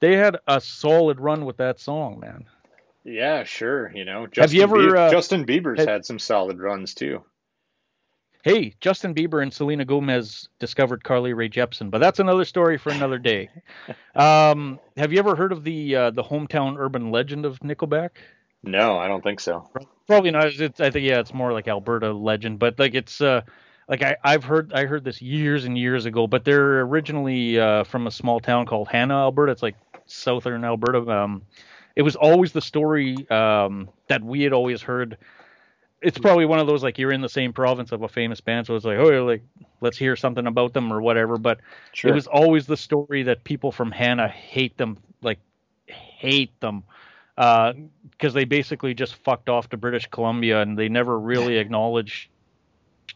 They had a solid run with that song, man. Yeah, sure. You know, Justin Have you ever, Bieber, uh, Justin Bieber's had- had some solid runs too. Hey, Justin Bieber and Selena Gomez discovered Carly Rae Jepsen, but that's another story for another day. um, have you ever heard of the uh, the hometown urban legend of Nickelback? No, I don't think so. Probably not. It's, I think yeah, it's more like Alberta legend, but like it's uh, like I I've heard I heard this years and years ago, but they're originally uh, from a small town called Hanna, Alberta. It's like southern Alberta. Um, it was always the story um, that we had always heard. It's probably one of those like you're in the same province of a famous band, so it's like oh like let's hear something about them or whatever. But Sure. it was always the story that people from Hanna hate them, like hate them, because they basically just fucked off to British Columbia and they never really acknowledged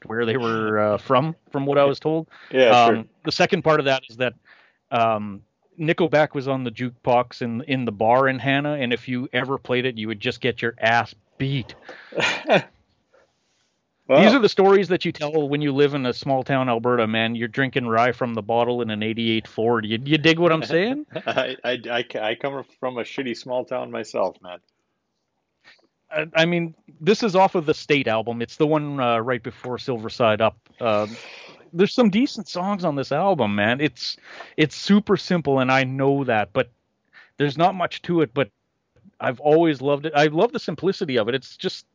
where they were uh, from, from what I was told. yeah, um, sure. The second part of that is that um, Nickelback was on the jukebox in in the bar in Hanna, and if you ever played it, you would just get your ass beat. Well, These are the stories that you tell when you live in a small town Alberta, man. You're drinking rye from the bottle in an 88 Ford. You, you dig what I'm saying? I, I, I, I come from a shitty small town myself, man. I, I mean, this is off of the State album. It's the one uh, right before Silver Side Up. Um there's some decent songs on this album, man. It's it's super simple, and I know that, but there's not much to it. But I've always loved it. I love the simplicity of it. It's just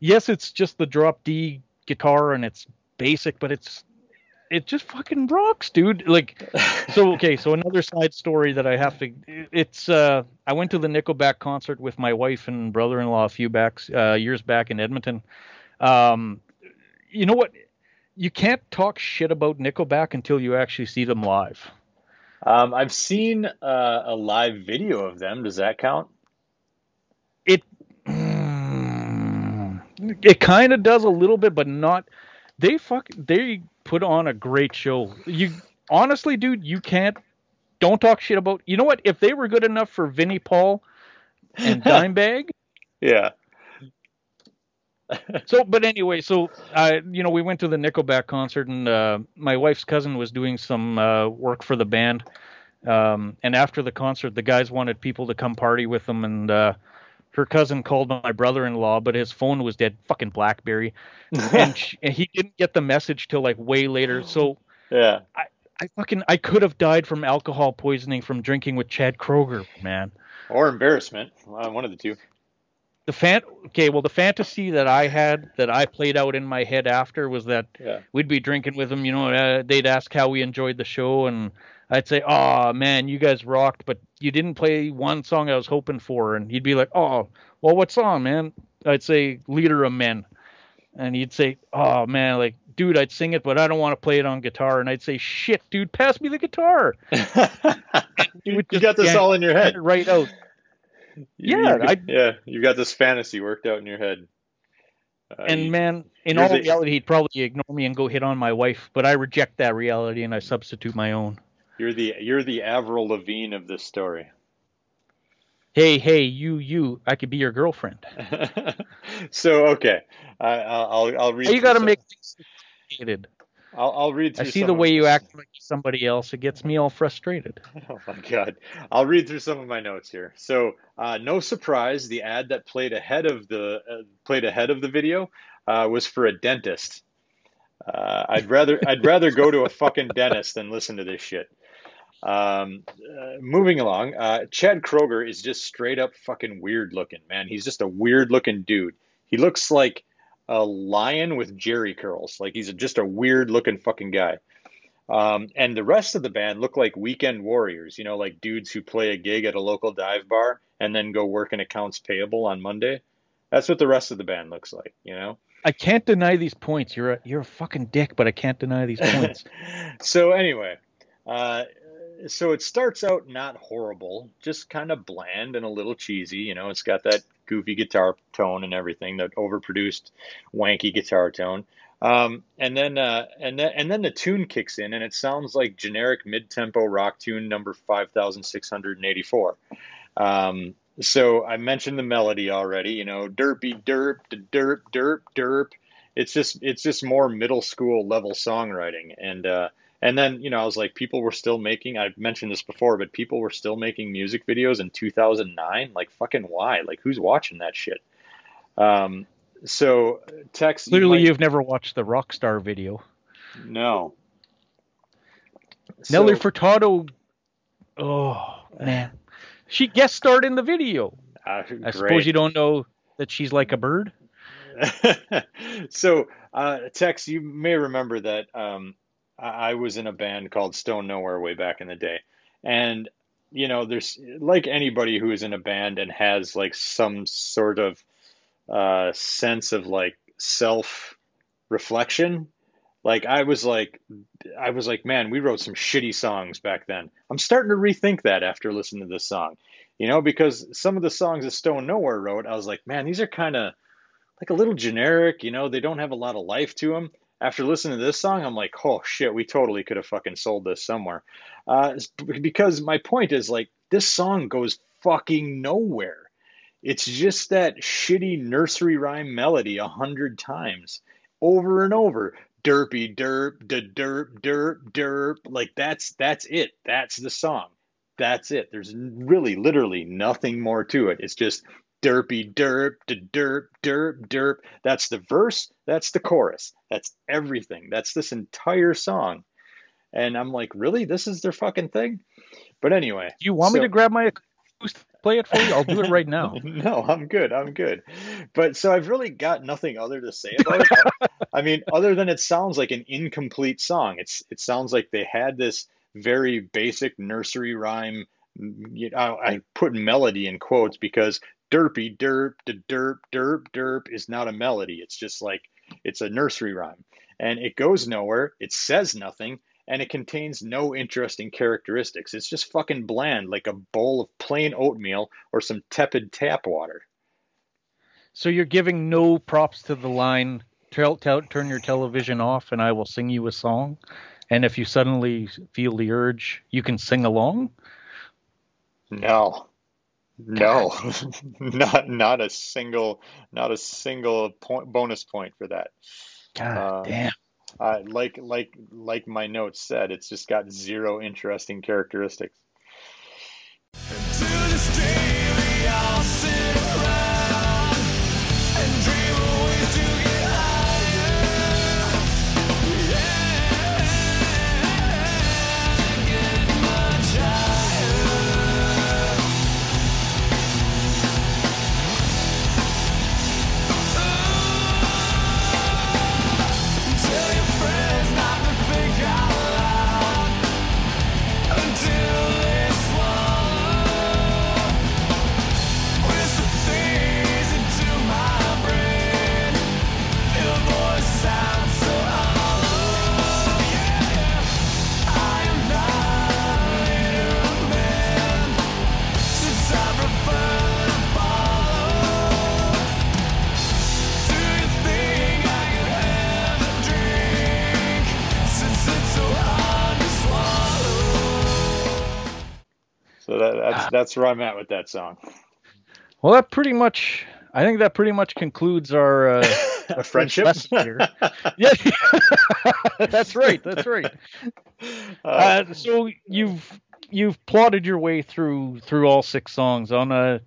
yes, it's just the drop D guitar and it's basic, but it's it just fucking rocks, dude. Like so okay, so another side story that I have to it's uh I went to the Nickelback concert with my wife and brother-in-law a few backs uh years back in Edmonton. Um you know what? You can't talk shit about Nickelback until you actually see them live. Um, I've seen uh, a live video of them. Does that count? It mm, it kind of does a little bit, but not. They fuck. They put on a great show. You honestly, dude, you can't. Don't talk shit about. You know what? If they were good enough for Vinnie Paul and Dimebag, Yeah. So but anyway so uh you know we went to the nickelback concert and uh my wife's cousin was doing some uh work for the band um and after the concert the guys wanted people to come party with them and uh her cousin called my brother-in-law but his phone was dead fucking blackberry and, sh and he didn't get the message till like way later so yeah. i I fucking i could have died from alcohol poisoning from drinking with chad kroeger man Or embarrassment. Uh, one of the two. The fan okay well the fantasy that i had that i played out in my head after was that Yeah. we'd be drinking with them you know uh, they'd ask how we enjoyed the show and i'd say oh man you guys rocked but you didn't play one song i was hoping for and he'd be like oh well what song man i'd say leader of men and he'd say oh man like dude i'd sing it but i don't want to play it on guitar and i'd say shit dude pass me the guitar you, you got this all in your head. right out Yeah, you, I- yeah. You got this fantasy worked out in your head. Uh, and you- man, in all the- reality, he'd probably ignore me and go hit on my wife. But I reject that reality and I substitute my own. you're the you're the Avril Lavigne of this story. Hey, hey, you, you, I could be your girlfriend. so okay, I, I'll I'll- I'll read. you got to make things sophisticated. I'll, I'll read I see the way you act like somebody else. It gets me all frustrated. Oh my god. I'll read through some of my notes here. So, uh, no surprise, the ad that played ahead of the uh, played ahead of the video uh, was for a dentist. Uh, I'd rather I'd rather go to a fucking dentist than listen to this shit. Um, uh, moving along, uh, Chad Kroeger is just straight up fucking weird looking, man. He's just a weird looking dude. He looks like a lion with Jheri curls. Like he's just a weird looking fucking guy. Um, and the rest of the band look like weekend warriors, you know, like dudes who play a gig at a local dive bar and then go work in accounts payable on Monday. That's what the rest of the band looks like, you know? I can't deny these points. You're a, you're a fucking dick, but I can't deny these points. so anyway, uh, so it starts out not horrible, just kind of bland and a little cheesy. You know, it's got that goofy guitar tone and everything, that overproduced, wanky guitar tone. Um, and then uh, and then and then the tune kicks in, and it sounds like generic mid-tempo rock tune number five thousand six hundred and eighty-four. Um, so I mentioned the melody already. You know, derpy derp, derp, derp, derp. It's just it's just more middle school level songwriting, and uh, and then you know I was like, people were still making. I've mentioned this before, but people were still making music videos in 2009. Like fucking why? Like who's watching that shit? Um, so Tex, you Clearly, might- you've never watched the Rockstar video. no. Nelly So- Furtado. Oh man, she guest starred in the video. uh, I great. suppose you don't know that she's like a bird. so, uh, Tex, you may remember that um, I was in a band called Stone Nowhere way back in the day, and you know, there's like anybody who is in a band and has like some sort of uh, sense of like self reflection. Like I was like, I was like, man, we wrote some shitty songs back then. I'm starting to rethink that after listening to this song, you know, because some of the songs that Stone Nowhere wrote, I was like, man, these are kind of like a little generic, you know, they don't have a lot of life to them. After listening to this song, I'm like, oh shit, we totally could have fucking sold this somewhere. Uh, because my point is like, this song goes fucking nowhere. It's just that shitty nursery rhyme melody a hundred times over and over. Derpy derp, da derp, derp, derp. Like that's that's it. That's the song. That's it. There's really literally nothing more to it. It's just derpy derp, derp, derp, derp. That's the verse, that's the chorus. That's everything. That's this entire song. And I'm like, really? This is their fucking thing? But anyway. Do you want me to grab my play it for you? I'll do it right now. No, I'm good. I'm good. But so I've really got nothing other to say about it. I mean, other than it sounds like an incomplete song. It's it sounds like they had this very basic nursery rhyme. Mm, you know, I put melody in quotes because derpy derp derp derp derp is not a melody. It's just like it's a nursery rhyme, and it goes nowhere. It says nothing. And it contains no interesting characteristics. It's just fucking bland, like a bowl of plain oatmeal or some tepid tap water. So you're giving no props to the line. Tel- tel- turn your television off, and I will sing you a song. And if you suddenly feel the urge, you can sing along. No, No, not not a single, not a single point bonus point for that. God Uh, damn. Uh, like like like my notes said, it's just got zero interesting characteristics. That's that's where I'm at with that song. Well, that pretty much. I think that pretty much concludes our. Uh, A friendship. here. yeah, that's right. That's right. Uh, Uh, so you've you've plotted your way through through all six songs on a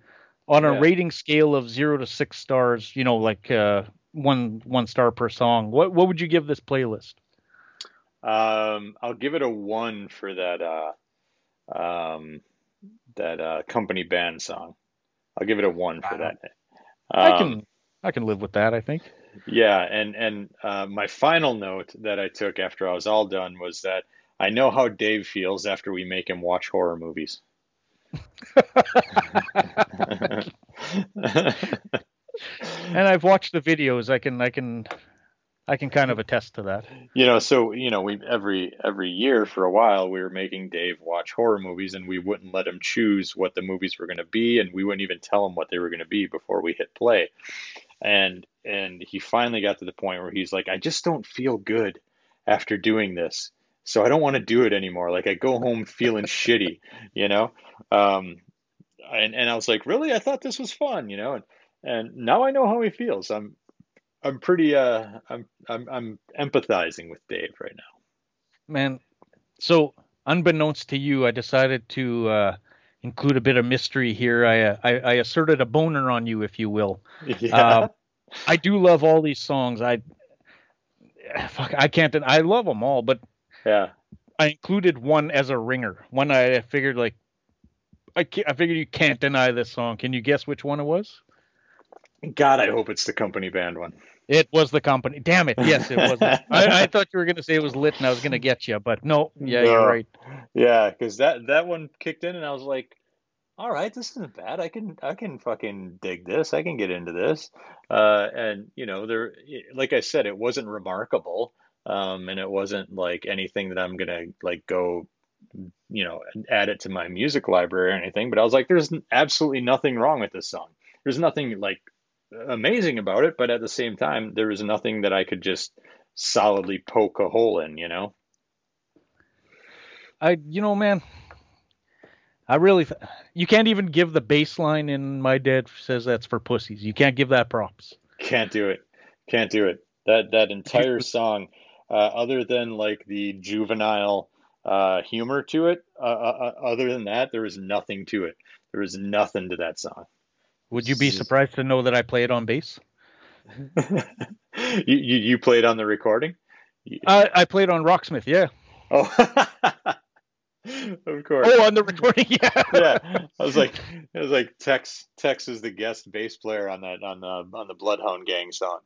on a Yeah. rating scale of zero to six stars. You know, like uh, one one star per song. What what would you give this playlist? Um, I'll give it a one for that uh, um, that uh, company band song. I'll give it a one for that. I Um, can I can live with that. I think. Yeah, and and uh, my final note that I took after I was all done was that I know how Dave feels after we make him watch horror movies. And I've watched the videos. I can I can I can kind of attest to that. You know, so you know, we every every year for a while we were making Dave watch horror movies, and we wouldn't let him choose what the movies were going to be, and we wouldn't even tell him what they were going to be before we hit play. And and he finally got to the point where he's like, I just don't feel good after doing this, so I don't want to do it anymore. Like I go home feeling shitty, you know. Um, and and I was like, really? I thought this was fun, you know. And and now I know how he feels. I'm I'm pretty uh I'm I'm I'm empathizing with Dave right now. Man, so unbeknownst to you, I decided to uh, include a bit of mystery here. I, uh, I I asserted a boner on you, if you will. Yeah. Um, I do love all these songs. I fuck, I can't. I love them all, but yeah. I included one as a ringer. One I figured like I I figured you can't deny this song. Can you guess which one it was? God, I hope it's the company band one. It was the company. Damn it! Yes, it was. I, I thought you were gonna say it was lit, and I was gonna get you, but no. Yeah, No. you're right. Yeah, because that that one kicked in, and I was like, all right, this isn't bad. I can I can fucking dig this. I can get into this. Uh, and you know, there, like I said, it wasn't remarkable, um, and it wasn't like anything that I'm gonna like go, you know, add it to my music library or anything. But I was like, there's absolutely nothing wrong with this song. There's nothing like amazing about it, but at the same time, there was nothing that I could just solidly poke a hole in, you know? I, you know, man, I really, you can't even give the bassline, in My Dad Says That's for Pussies. You can't give that props. Can't do it. Can't do it. That that entire song, uh, other than like the juvenile uh, humor to it, uh, uh, uh, other than that, there is nothing to it. There is nothing to that song. Would you be surprised to know that I play it on bass? you, you you played on the recording? I, I played on Rocksmith, yeah. oh, of course. Oh, on the recording, yeah. yeah, I was like, it was like Tex Tex is the guest bass player on that on the on the Bloodhound Gang song.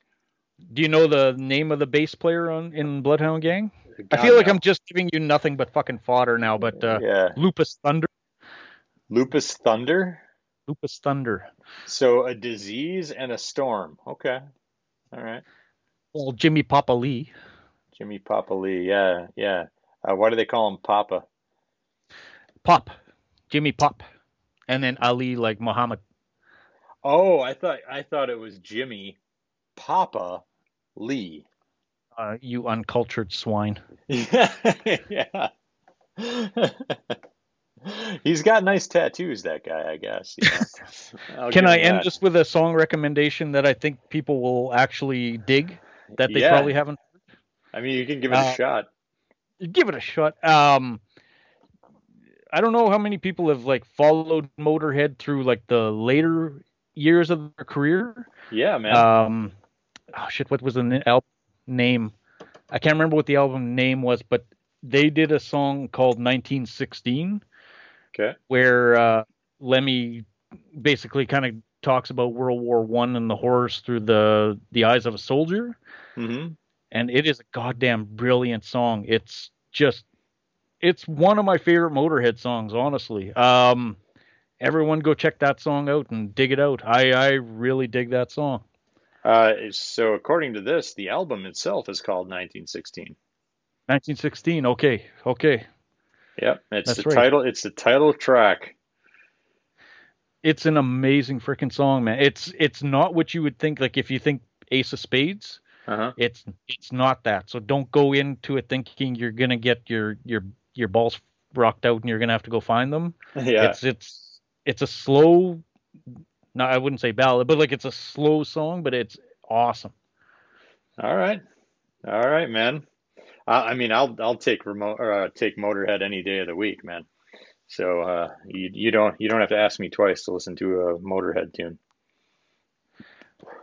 Do you know the name of the bass player on in Bloodhound Gang? I feel like no. I'm just giving you nothing but fucking fodder now, but uh, yeah, Lupus Thunder. Lupus Thunder. Lupus Thunder. So a disease and a storm. Okay. All right. Well, Jimmy Papa Lee. Jimmy Papa Lee. Yeah, yeah. Uh, why do they call him Papa? Pop. Jimmy Pop. And then Ali like Muhammad. Oh, I thought I thought it was Jimmy Papa Lee. Uh, you uncultured swine. Yeah. yeah. He's got nice tattoos, that guy. I guess. you Can I end that. just with a song recommendation that I think people will actually dig that they Yeah. probably haven't? Heard? I mean, you can give it Uh, a shot. Give it a shot. Um, I don't know how many people have like followed Motorhead through like the later years of their career. Yeah, man. Um, oh shit, what was the album name? I can't remember what the album name was, but they did a song called 1916 okay. where uh, Lemmy basically kind of talks about World War One and the horrors through the the eyes of a soldier, Mm-hmm. and it is a goddamn brilliant song. It's just it's one of my favorite Motorhead songs, honestly. Um, everyone go check that song out and dig it out. I I really dig that song. Uh, so according to this, the album itself is called 1916. 1916. Okay, okay. Yep, it's That's the right. title. It's the title track. It's an amazing freaking song, man. It's it's not what you would think. Like if you think Ace of Spades, Uh huh. it's it's not that. So don't go into it thinking you're gonna get your your your balls rocked out and you're gonna have to go find them. Yeah. It's it's it's a slow. No, I wouldn't say ballad, but like it's a slow song, but it's awesome. All right. All right, man. I, I mean, I'll I'll take remote or uh, take Motorhead any day of the week, man. So uh, you you don't you don't have to ask me twice to listen to a Motorhead tune.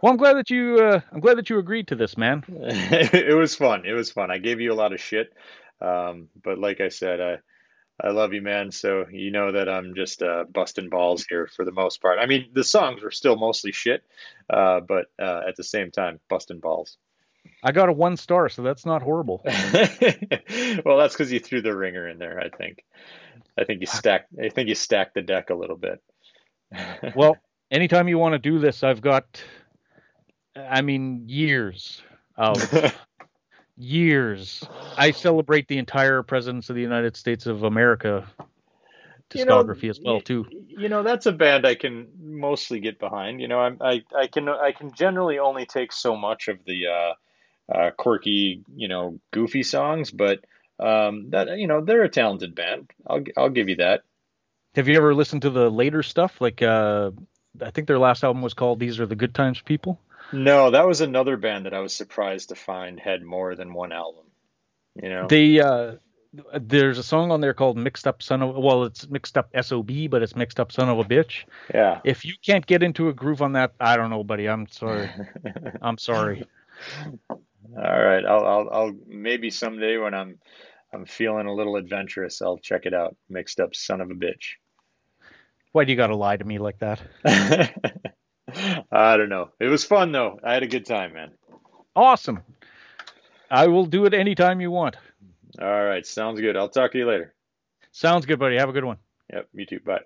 Well, I'm glad that you uh, I'm glad that you agreed to this, man. it was fun. It was fun. I gave you a lot of shit, um, but like I said, I I love you, man. So you know that I'm just uh, busting balls here for the most part. I mean, the songs were still mostly shit, uh, but uh, at the same time, busting balls. I got a one star, so that's not horrible. well, that's because you threw the ringer in there. I think. I think you stacked. I think you stacked the deck a little bit. Well, anytime you want to do this, I've got, I mean, years of years. I celebrate the entire Presidents of the United States of America You know, discography as well too. You know, that's a band I can mostly get behind. You know, I'm, I I can I can generally only take so much of the uh, uh, quirky, you know, goofy songs, but um, that you know they're a talented band. I'll I'll give you that. Have you ever listened to the later stuff? Like, uh, I think their last album was called "These Are the Good Times People." No, that was another band that I was surprised to find had more than one album. You know, They uh, there's a song on there called "Mixed Up Son of." Well, it's mixed up sob, but it's mixed up son of a bitch. yeah. If you can't get into a groove on that, I don't know, buddy. I'm sorry. I'm sorry. All right, I'll, I'll, I'll maybe someday when I'm, I'm feeling a little adventurous, I'll check it out. Mixed up son of a bitch. Why do you got to lie to me like that? I don't know. It was fun though. I had a good time, man. Awesome. I will do it anytime you want. All right, sounds good. I'll talk to you later. Sounds good, buddy. Have a good one. Yep, you too. Bye.